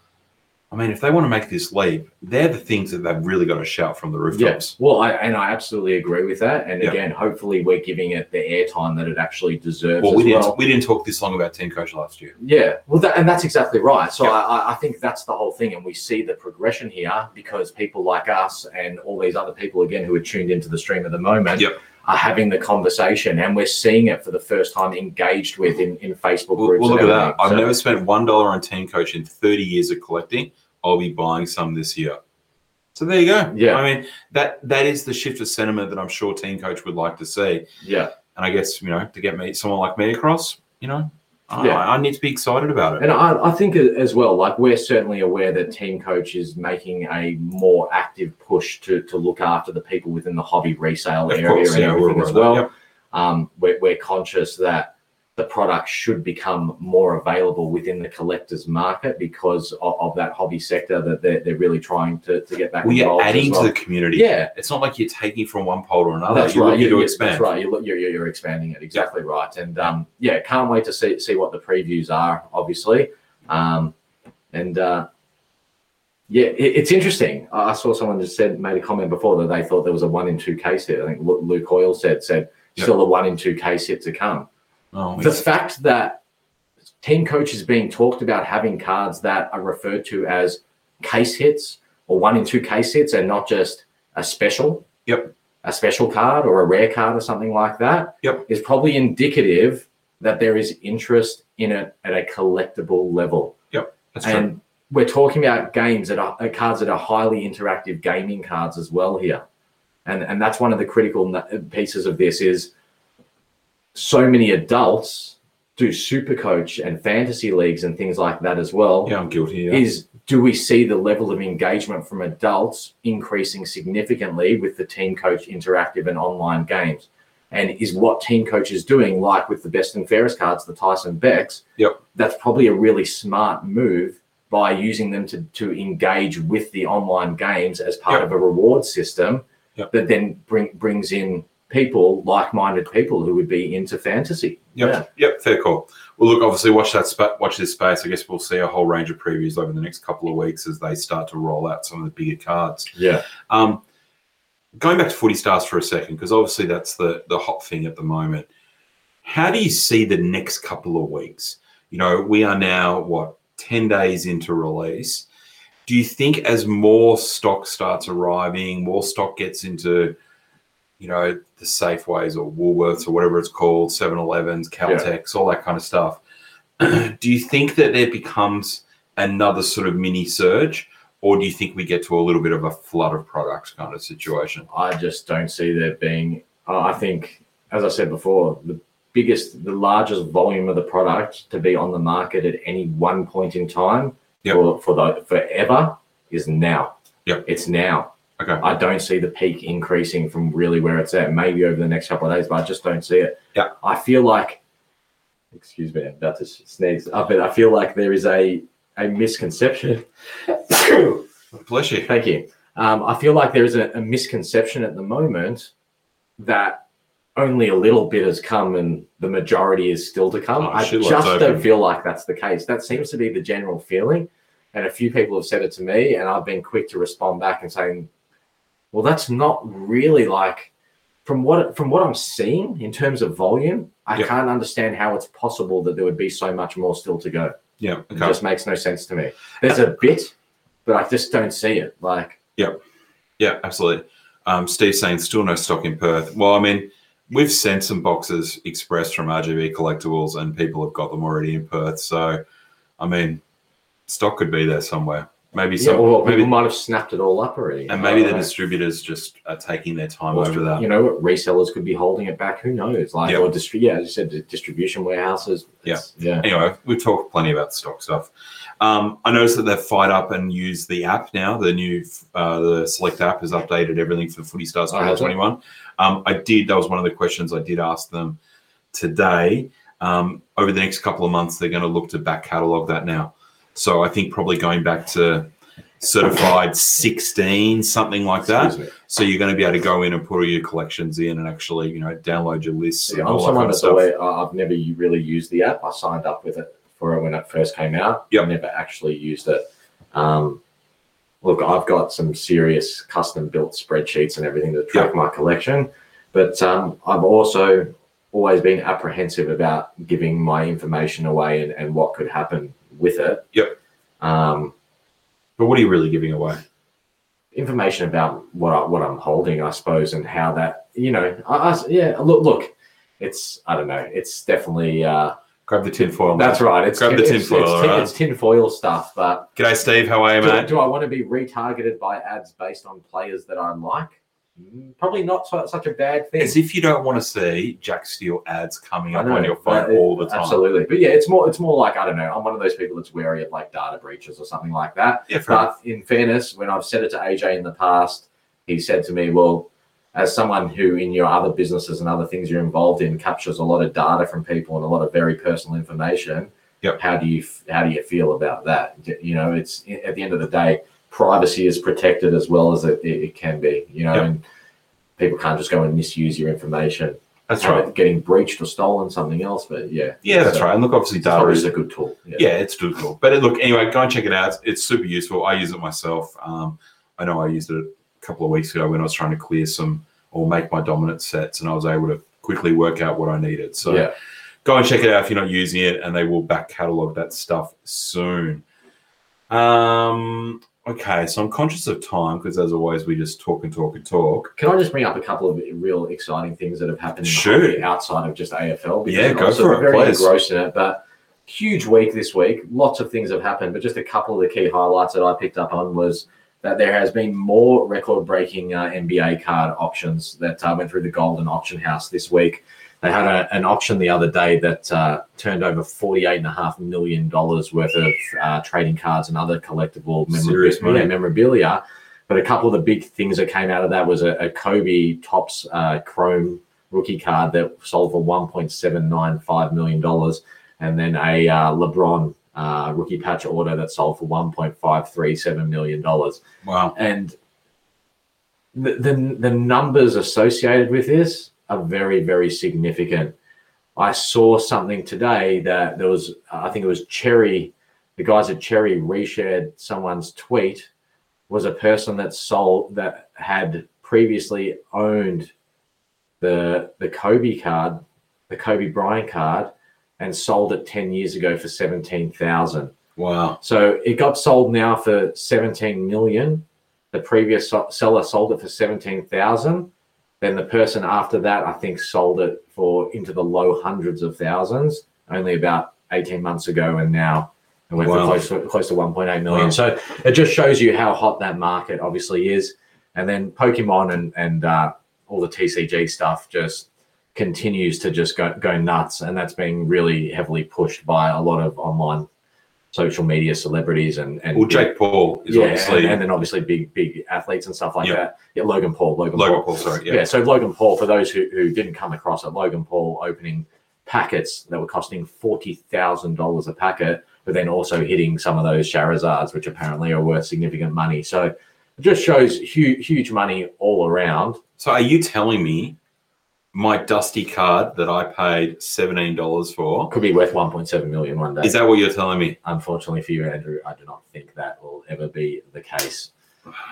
I mean, if they want to make this leap, they're the things that they've really got to shout from the rooftops. Yes. Well, I, and I absolutely agree with that. And Yeah. again, hopefully, we're giving it the airtime that it actually deserves. Well, we as didn't well. we didn't talk this long about team coach last year. Yeah, well, that, and that's exactly right. So Yeah. I, I- think that's the whole thing, and we see the progression here because people like us and all these other people again who are tuned into the stream at the moment Yep. are having the conversation, and we're seeing it for the first time engaged with in, in Facebook groups. well, look at that. I've So- never spent one dollar on team coach in thirty years of collecting. I'll be buying some this year. So there you go. Yeah. I mean that that is the shift of sentiment that I'm sure team coach would like to see. yeah, And I guess you know to get me someone like me across, you know, I, Yeah. I need to be excited about it. and I, I think as well, like we're certainly aware that Team Coach is making a more active push to to look after the people within the hobby resale Of area course, and yeah, we're everything as that. well. Yep. um, we're, we're conscious that the product should become more available within the collectors market because of, of that hobby sector that they're, they're really trying to, to get back Well, you're adding well. to the community. yeah It's not like you're taking from one pole to another. that's you're right looking you, to you- expand. that's right you're, you're, you're you're expanding it exactly right and um, yeah can't wait to see see what the previews are obviously um, and uh, Yeah, it, it's interesting. I I saw someone just said made a comment before that they thought there was a one in two case hit. I think Luke Hoyle said said Yep. still a one in two case hit to come. Oh, The fact that team coaches being talked about having cards that are referred to as case hits or one in two case hits and not just a special. Yep. A special card or a rare card or something like that Yep. is probably indicative that there is interest in it at a collectible level. That's true. And we're talking about games that are uh, cards that are highly interactive gaming cards as well here, and and that's one of the critical pieces of this is so many adults do super coach and fantasy leagues and things like that as well. yeah, I'm guilty. Yeah. Is do we see the level of engagement from adults increasing significantly with the team coach interactive and online games? And is what team coach is doing, like with the best and fairest cards, the Tyson Becks, Yep. that's probably a really smart move by using them to, to engage with the online games as part Yep. of a reward system Yep. that then bring, brings in people, like-minded people who would be into fantasy. Yep. Yep. Fair call. Well, look, obviously, watch that. Spa- watch this space. I guess we'll see a whole range of previews over the next couple of weeks as they start to roll out some of the bigger cards. Yeah. Um, going back to footy stars for a second, because obviously that's the the hot thing at the moment. How do you see the next couple of weeks? You know, we are now what ten days into release. Do you think as more stock starts arriving, more stock gets into, you know, the Safeways or Woolworths or whatever it's called, 7-Elevens, Caltex, all that kind of stuff. do you think that there becomes another sort of mini surge? or do you think we get to a little bit of a flood of products kind of situation? I just don't see there being. I think, as I said before, the biggest, the largest volume of the product to be on the market at any one point in time Yep. for for the forever is now. Yep. It's now. Okay. I don't see the peak increasing from really where it's at. Maybe over the next couple of days, but I just don't see it. Yeah. I feel like. Excuse me, I'm about to sneeze. I but I feel like there is a a misconception. Bless you. Thank you. Um, I feel like there is a, a misconception at the moment that only a little bit has come and the majority is still to come. Oh, I just don't feel like that's the case. That seems to be the general feeling. And a few people have said it to me, and I've been quick to respond back and saying, well, that's not really like from what from what I'm seeing in terms of volume, I Yeah. can't understand how it's possible that there would be so much more still to go. Yeah. It just makes no sense to me. There's a bit, but I just don't see it. Like Yeah, yeah, absolutely. Um, Steve saying still no stock in Perth. Well, I mean, we've sent some boxes express from RGB Collectibles, and people have got them already in Perth. So, I mean, stock could be there somewhere. Maybe Yeah, some. or maybe people might have snapped it all up already. and maybe the know. distributors just are taking their time Or, over that. You know, resellers could be holding it back. Who knows? Like, Yeah. or distri- yeah, as you said, the distribution warehouses. It's- yeah. anyway, we've talked plenty about stock stuff. Um, I noticed that they've fired up and used the app now. The new uh, the Select app has updated everything for Footy Stars Oh, 2021. Um, I did. That was one of the questions I did ask them today. Um, over the next couple of months, they're going to look to back catalog that now. So I think probably going back to certified 16, something like that. So you're going to be able to go in and put all your collections in and actually, you know, download your lists. Yeah, I'm that someone that's always, I- I've never really used the app. I signed up with it for it when it first came out. Yep. I never actually used it. Um, look, I've got some serious custom built spreadsheets and everything to track Yep. my collection, but um, I've also always been apprehensive about giving my information away and, and what could happen with it. Yep. Um, But what are you really giving away? information about what I, what I'm holding, I suppose, and how that you know, I, I- yeah. Look, look, it's I don't know. It's definitely uh, Grab the tinfoil. that's right. It's Grab the tinfoil, It's, tin, alright? it's tinfoil stuff, but G'day, Steve. How are you, do, mate? do I want to be retargeted by ads based on players that I like? Probably not so, such a bad thing. As if you don't want to see Jack Steele ads coming up know, on your phone it- all the time. Absolutely, but yeah, it's more it's more like I don't know. I'm one of those people that's wary of like data breaches or something like that. Yeah. But in fairness, when I've said it to AJ in the past, he said to me, "Well, as someone who in your other businesses and other things you're involved in captures a lot of data from people and a lot of very personal information, Yep. how do you how do you feel about that? You know, it's at the end of the day, privacy is protected as well as it, it, can be. You know, Yep. and people can't just go and misuse your information. That's right. getting breached or stolen, something else. But yeah, Yeah, that's So right. And look, obviously, data is a good tool. Yeah. yeah, it's good tool. But it, look, anyway, go and check it out. It's, it's super useful. I use it myself. Um, I know I used it a couple of weeks ago when I was trying to clear some or make my dominant sets, and I was able to quickly work out what I needed. So yeah. go and check it out if you're not using it, and they will back catalog that stuff soon. Um, okay, so I'm conscious of time because, as always, we just talk and talk and talk. Can I just bring up a couple of real exciting things that have happened Sure. outside of just AFL? Yeah, go also for it, Very please. engrossed in it, but huge week this week. Lots of things have happened, but just a couple of the key highlights that I picked up on was that there has been more record-breaking uh, NBA card auctions that uh, went through the Goldin Auction House this week. They had a, an auction the other day that uh, turned over $48.5 million worth of uh, trading cards and other collectible money. yeah, memorabilia. But a couple of the big things that came out of that was a, a Kobe Topps uh, Chrome rookie card that sold for $1.795 million, and then a uh, LeBron uh, rookie patch auto that sold for $1.537 million Wow. and the, the the numbers associated with this are very very significant. I saw something today that there was I think it was Cherry, the guys at Cherry reshared someone's tweet was a person that sold that had previously owned the the Kobe card, the Kobe Bryant card, and sold it ten years ago for seventeen thousand. Wow. So it got sold now for 17 million. The previous seller sold it for 17,000. Then the person after that, I think, sold it for into the low hundreds of thousands only about 18 months ago. And now it went Wow. for close to, close to 1.8 million. Wow. So it just shows you how hot that market obviously is. And then Pokemon and, and uh, all the TCG stuff just continues to just go, go nuts. And that's being really heavily pushed by a lot of online social media celebrities and and Well, Jake Paul is yeah, obviously and, and then obviously big big athletes and stuff like Yeah. that. Yeah, Logan Paul, Logan, Logan Paul. Paul. Sorry. Yeah. Yeah. so Logan Paul, for those who, who didn't come across it, Logan Paul opening packets that were costing forty thousand dollars a packet, but then also hitting some of those Charizards, which apparently are worth significant money. So it just shows huge huge money all around. So are you telling me my dusty card that I paid seventeen dollars for? Could be worth one point seven million one day. Is that what you're telling me? unfortunately for you, Andrew, I do not think that will ever be the case.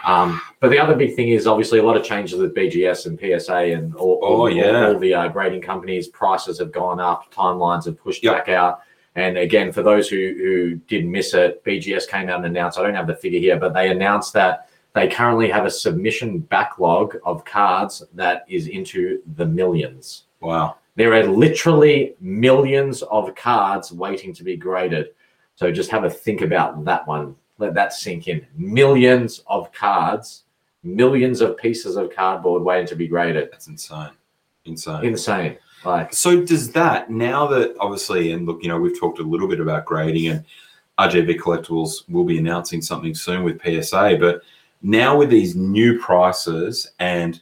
Um, but the other big thing is obviously a lot of changes with BGS and PSA and all, Oh, all, all, the uh, grading companies. Prices have gone up, timelines have pushed Yep. back out. And again, for those who, who did miss it, BGS came out and announced, I don't have the figure here, but they announced that they currently have a submission backlog of cards that is into the millions. Wow. There are literally millions of cards waiting to be graded. So just have a think about that one. Let that sink in. Millions of cards, millions of pieces of cardboard waiting to be graded. That's insane. Insane. Insane. Like, So does that now that obviously, and look, you know, we've talked a little bit about grading, and RJB Collectibles will be announcing something soon with PSA, but now with these new prices and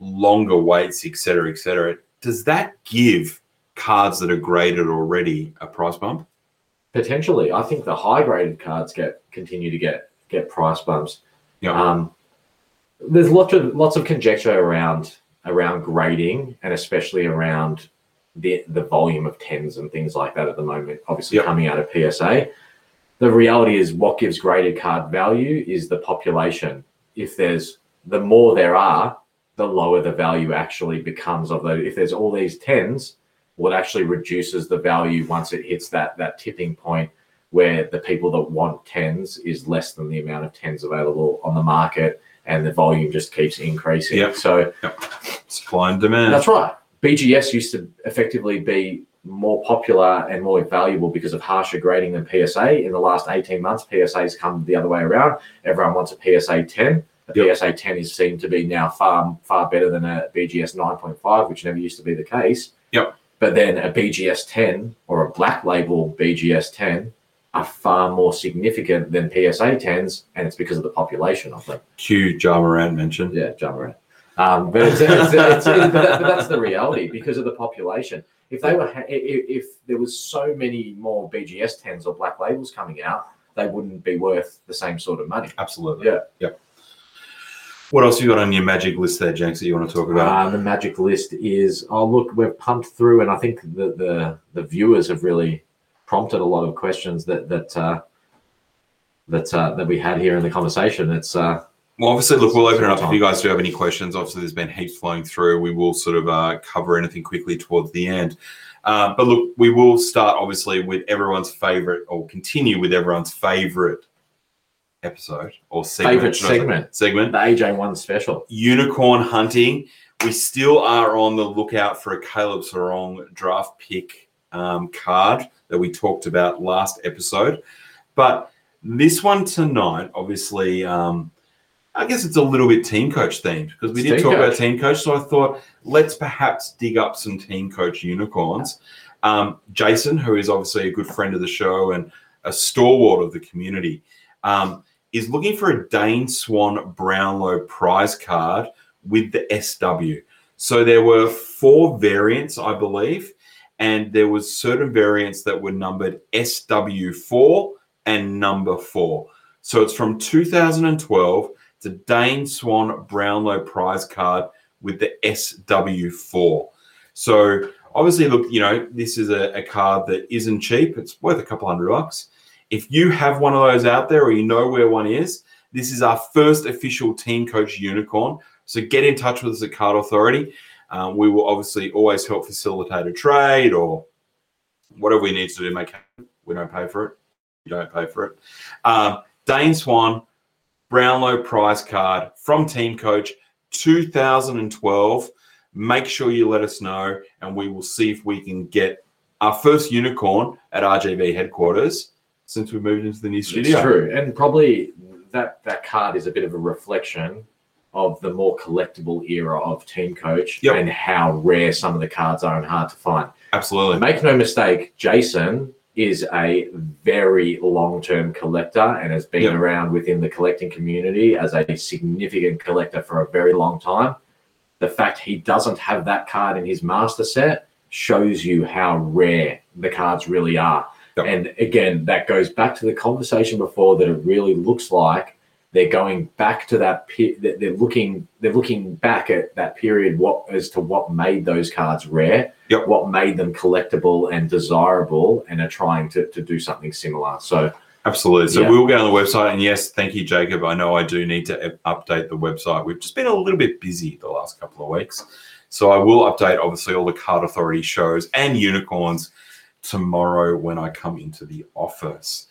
longer waits, et cetera, et cetera, does that give cards that are graded already a price bump? potentially, I think the high graded cards get continue to get get price bumps. Yeah. Um, there's lots of lots of conjecture around around grading and especially around the the volume of tens and things like that at the moment. Obviously, Yep. coming out of PSA, the reality is what gives graded card value is the population. If there's the more there are, the lower the value actually becomes of those. If there's all these tens, what actually reduces the value once it hits that that tipping point where the people that want tens is less than the amount of tens available on the market and the volume just keeps increasing. Yep. So Supply and demand. that's right. BGS used to effectively be more popular and more valuable because of harsher grading than PSA. In the last 18 months, PSA's come the other way around. Everyone wants a PSA 10. A Yep. PSA 10 is seen to be now far far better than a BGS 9.5, which never used to be the case. Yep. But then a BGS 10 or a black label BGS 10 are far more significant than PSA 10s, and it's because of the population of them. Cue Ja Morant mentioned. Yeah, jump around. Um, but, it's, it's, it's, but, that, but that's the reality because of the population. If they were, ha- if, if there was so many more BGS tens or black labels coming out, they wouldn't be worth the same sort of money. Absolutely. Yeah. Yep. What else you got on your magic list there, Jenks, that you want to talk about? Uh, the magic list is oh look, we've pumped through, and I think the the, the viewers have really prompted a lot of questions that that uh, that uh, that we had here in the conversation. It's uh, Well, obviously, look, we'll open it up if you guys do have any questions. Obviously, there's been heaps flowing through. We will sort of uh, cover anything quickly towards the end. Uh, but look, we will start obviously with everyone's favorite, or continue with everyone's favorite episode or segment. favorite segment, Segment. the AJ one special. Unicorn hunting. We still are on the lookout for a Caleb Serong draft pick um, card that we talked about last episode. But this one tonight, obviously, um, I guess it's a little bit team coach themed because we It's did talk about team coach. So I thought let's perhaps dig up some team coach unicorns. Um, Jason, who is obviously a good friend of the show and a stalwart of the community, um, is looking for a Dane Swan Brownlow prize card with the SW. So there were four variants, I believe, and there was certain variants that were numbered SW4 and number four. So it's from 2012 to Dane Swan Brownlow prize card with the SW4. So obviously, look, you know, this is a, a card that isn't cheap. It's worth a couple hundred bucks. If you have one of those out there or you know where one is, this is our first official team coach unicorn. So get in touch with us at Card Authority. Um, we will obviously always help facilitate a trade or whatever we need to do. Make we don't pay for it. You don't pay for it. Um, Dane Swan, Brownlow prize card from Team Coach 2012. Make sure you let us know, and we will see if we can get our first unicorn at RGB headquarters since we moved into the new studio. It's true, and probably that that card is a bit of a reflection of the more collectible era of Team Coach Yep. and how rare some of the cards are and hard to find. Absolutely. Make no mistake, Jason is a very long-term collector and has been Yep. around within the collecting community as a significant collector for a very long time. The fact he doesn't have that card in his master set shows you how rare the cards really are. Yep. And again, that goes back to the conversation before that it really looks like they're going back to that pe- they're looking they're looking back at that period what as to what made those cards rare Yep. what made them collectible and desirable and are trying to, to do something similar so Absolutely. So Yeah. we'll go on the website. And yes, thank you, Jacob. I know I do need to update the website. We've just been a little bit busy the last couple of weeks. So I will update, obviously, all the Card Authority shows and unicorns tomorrow when I come into the office.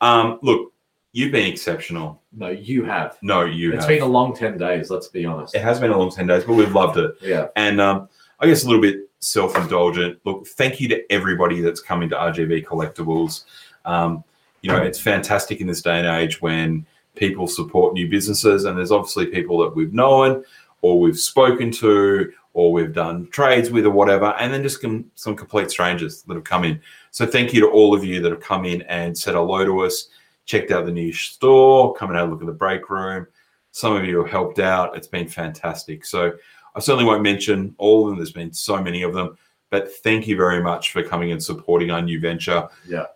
Um, look, you've been exceptional. no you have No, you It's have. been a long 10 days let's be honest it has been a long 10 days, but we've loved it. yeah And um, I guess a little bit self indulgent. Look, thank you to everybody that's coming to RGB Collectibles. Um, you know, it's fantastic in this day and age when people support new businesses, and there's obviously people that we've known or we've spoken to or we've done trades with or whatever, and then just some, some complete strangers that have come in. So thank you to all of you that have come in and said hello to us, checked out the new store, come and have a look at the break room. Some of you have helped out. It's been fantastic. So I certainly won't mention all of them. There's been so many of them, but thank you very much for coming and supporting our new venture. Yeah.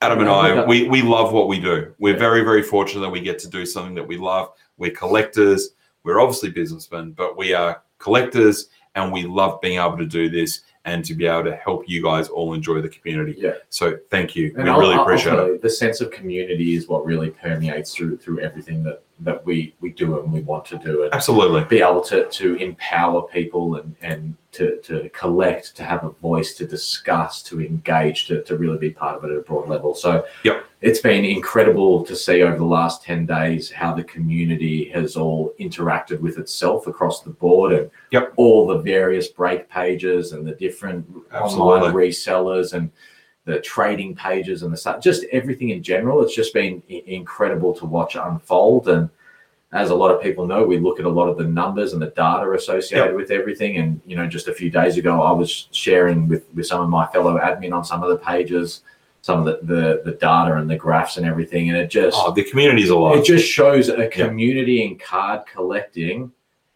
Adam and I, we, we love what we do. We're Yeah. very, very fortunate that we get to do something that we love. We're collectors. We're obviously businessmen, but we are collectors and we love being able to do this and to be able to help you guys all enjoy the community. Yeah. So thank you. And we I'll- really I'll- appreciate it. The sense of community is what really permeates through through everything that that we we do and we want to do, and Absolutely. be able to to empower people and and to to collect, to have a voice, to discuss, to engage, to to really be part of it at a broad level. So Yep. it's been incredible to see over the last ten days how the community has all interacted with itself across the board and Yep. all the various break pages and the different online Absolutely. resellers and the trading pages and the stuff, just everything in general. It's just been i- incredible to watch unfold. And as a lot of people know, we look at a lot of the numbers and the data associated with everything. And you know, just a few days ago, I was sharing with with some of my fellow admin on some of the pages, some of the the, the data and the graphs and everything, and it just Oh, the community's alive. it just shows a community in card collecting.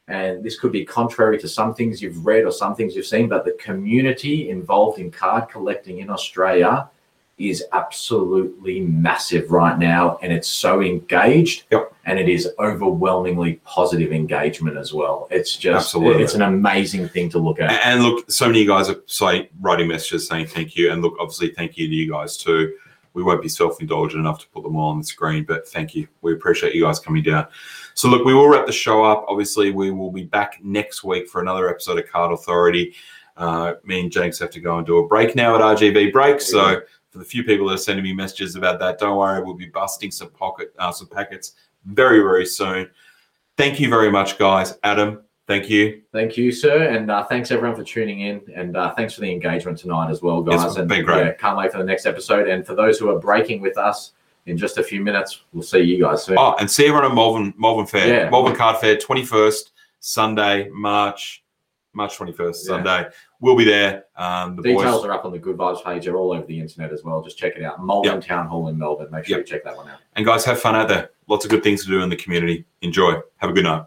And this could be contrary to some things you've read or some things you've seen, but the community involved in card collecting in Australia is absolutely massive right now, and it's so engaged, Yep. and it is overwhelmingly positive engagement as well. It's just Absolutely. it's an amazing thing to look at. And, look, so many of you guys are say, writing messages saying thank you. And look, obviously, thank you to you guys too. We won't be self indulgent enough to put them all on the screen, but thank you. We appreciate you guys coming down. So, look, we will wrap the show up. Obviously, we will be back next week for another episode of Card Authority. Uh, me and James have to go and do a break now at RGB break. So, for the few people that are sending me messages about that, don't worry, we'll be busting some pocket, uh, some packets very, very soon. Thank you very much, guys. Adam, thank you. Thank you, sir, and uh, thanks everyone for tuning in, and uh, thanks for the engagement tonight as well, guys. It's and been great. yeah, can't wait for the next episode. And for those who are breaking with us in just a few minutes, we'll see you guys soon. Oh, and see everyone at Malvern Malvern Fair. Yeah. Malvern Card Fair, twenty first Sunday, March March twenty first Yeah. Sunday. We'll be there. Um, the Details boys are up on the Good Vibes page. They're all over the internet as well. Just check it out. Malvern Town Hall in Melbourne. Make sure Yep. you check that one out. and guys have fun out there. Lots of good things to do in the community. Enjoy. Have a good night.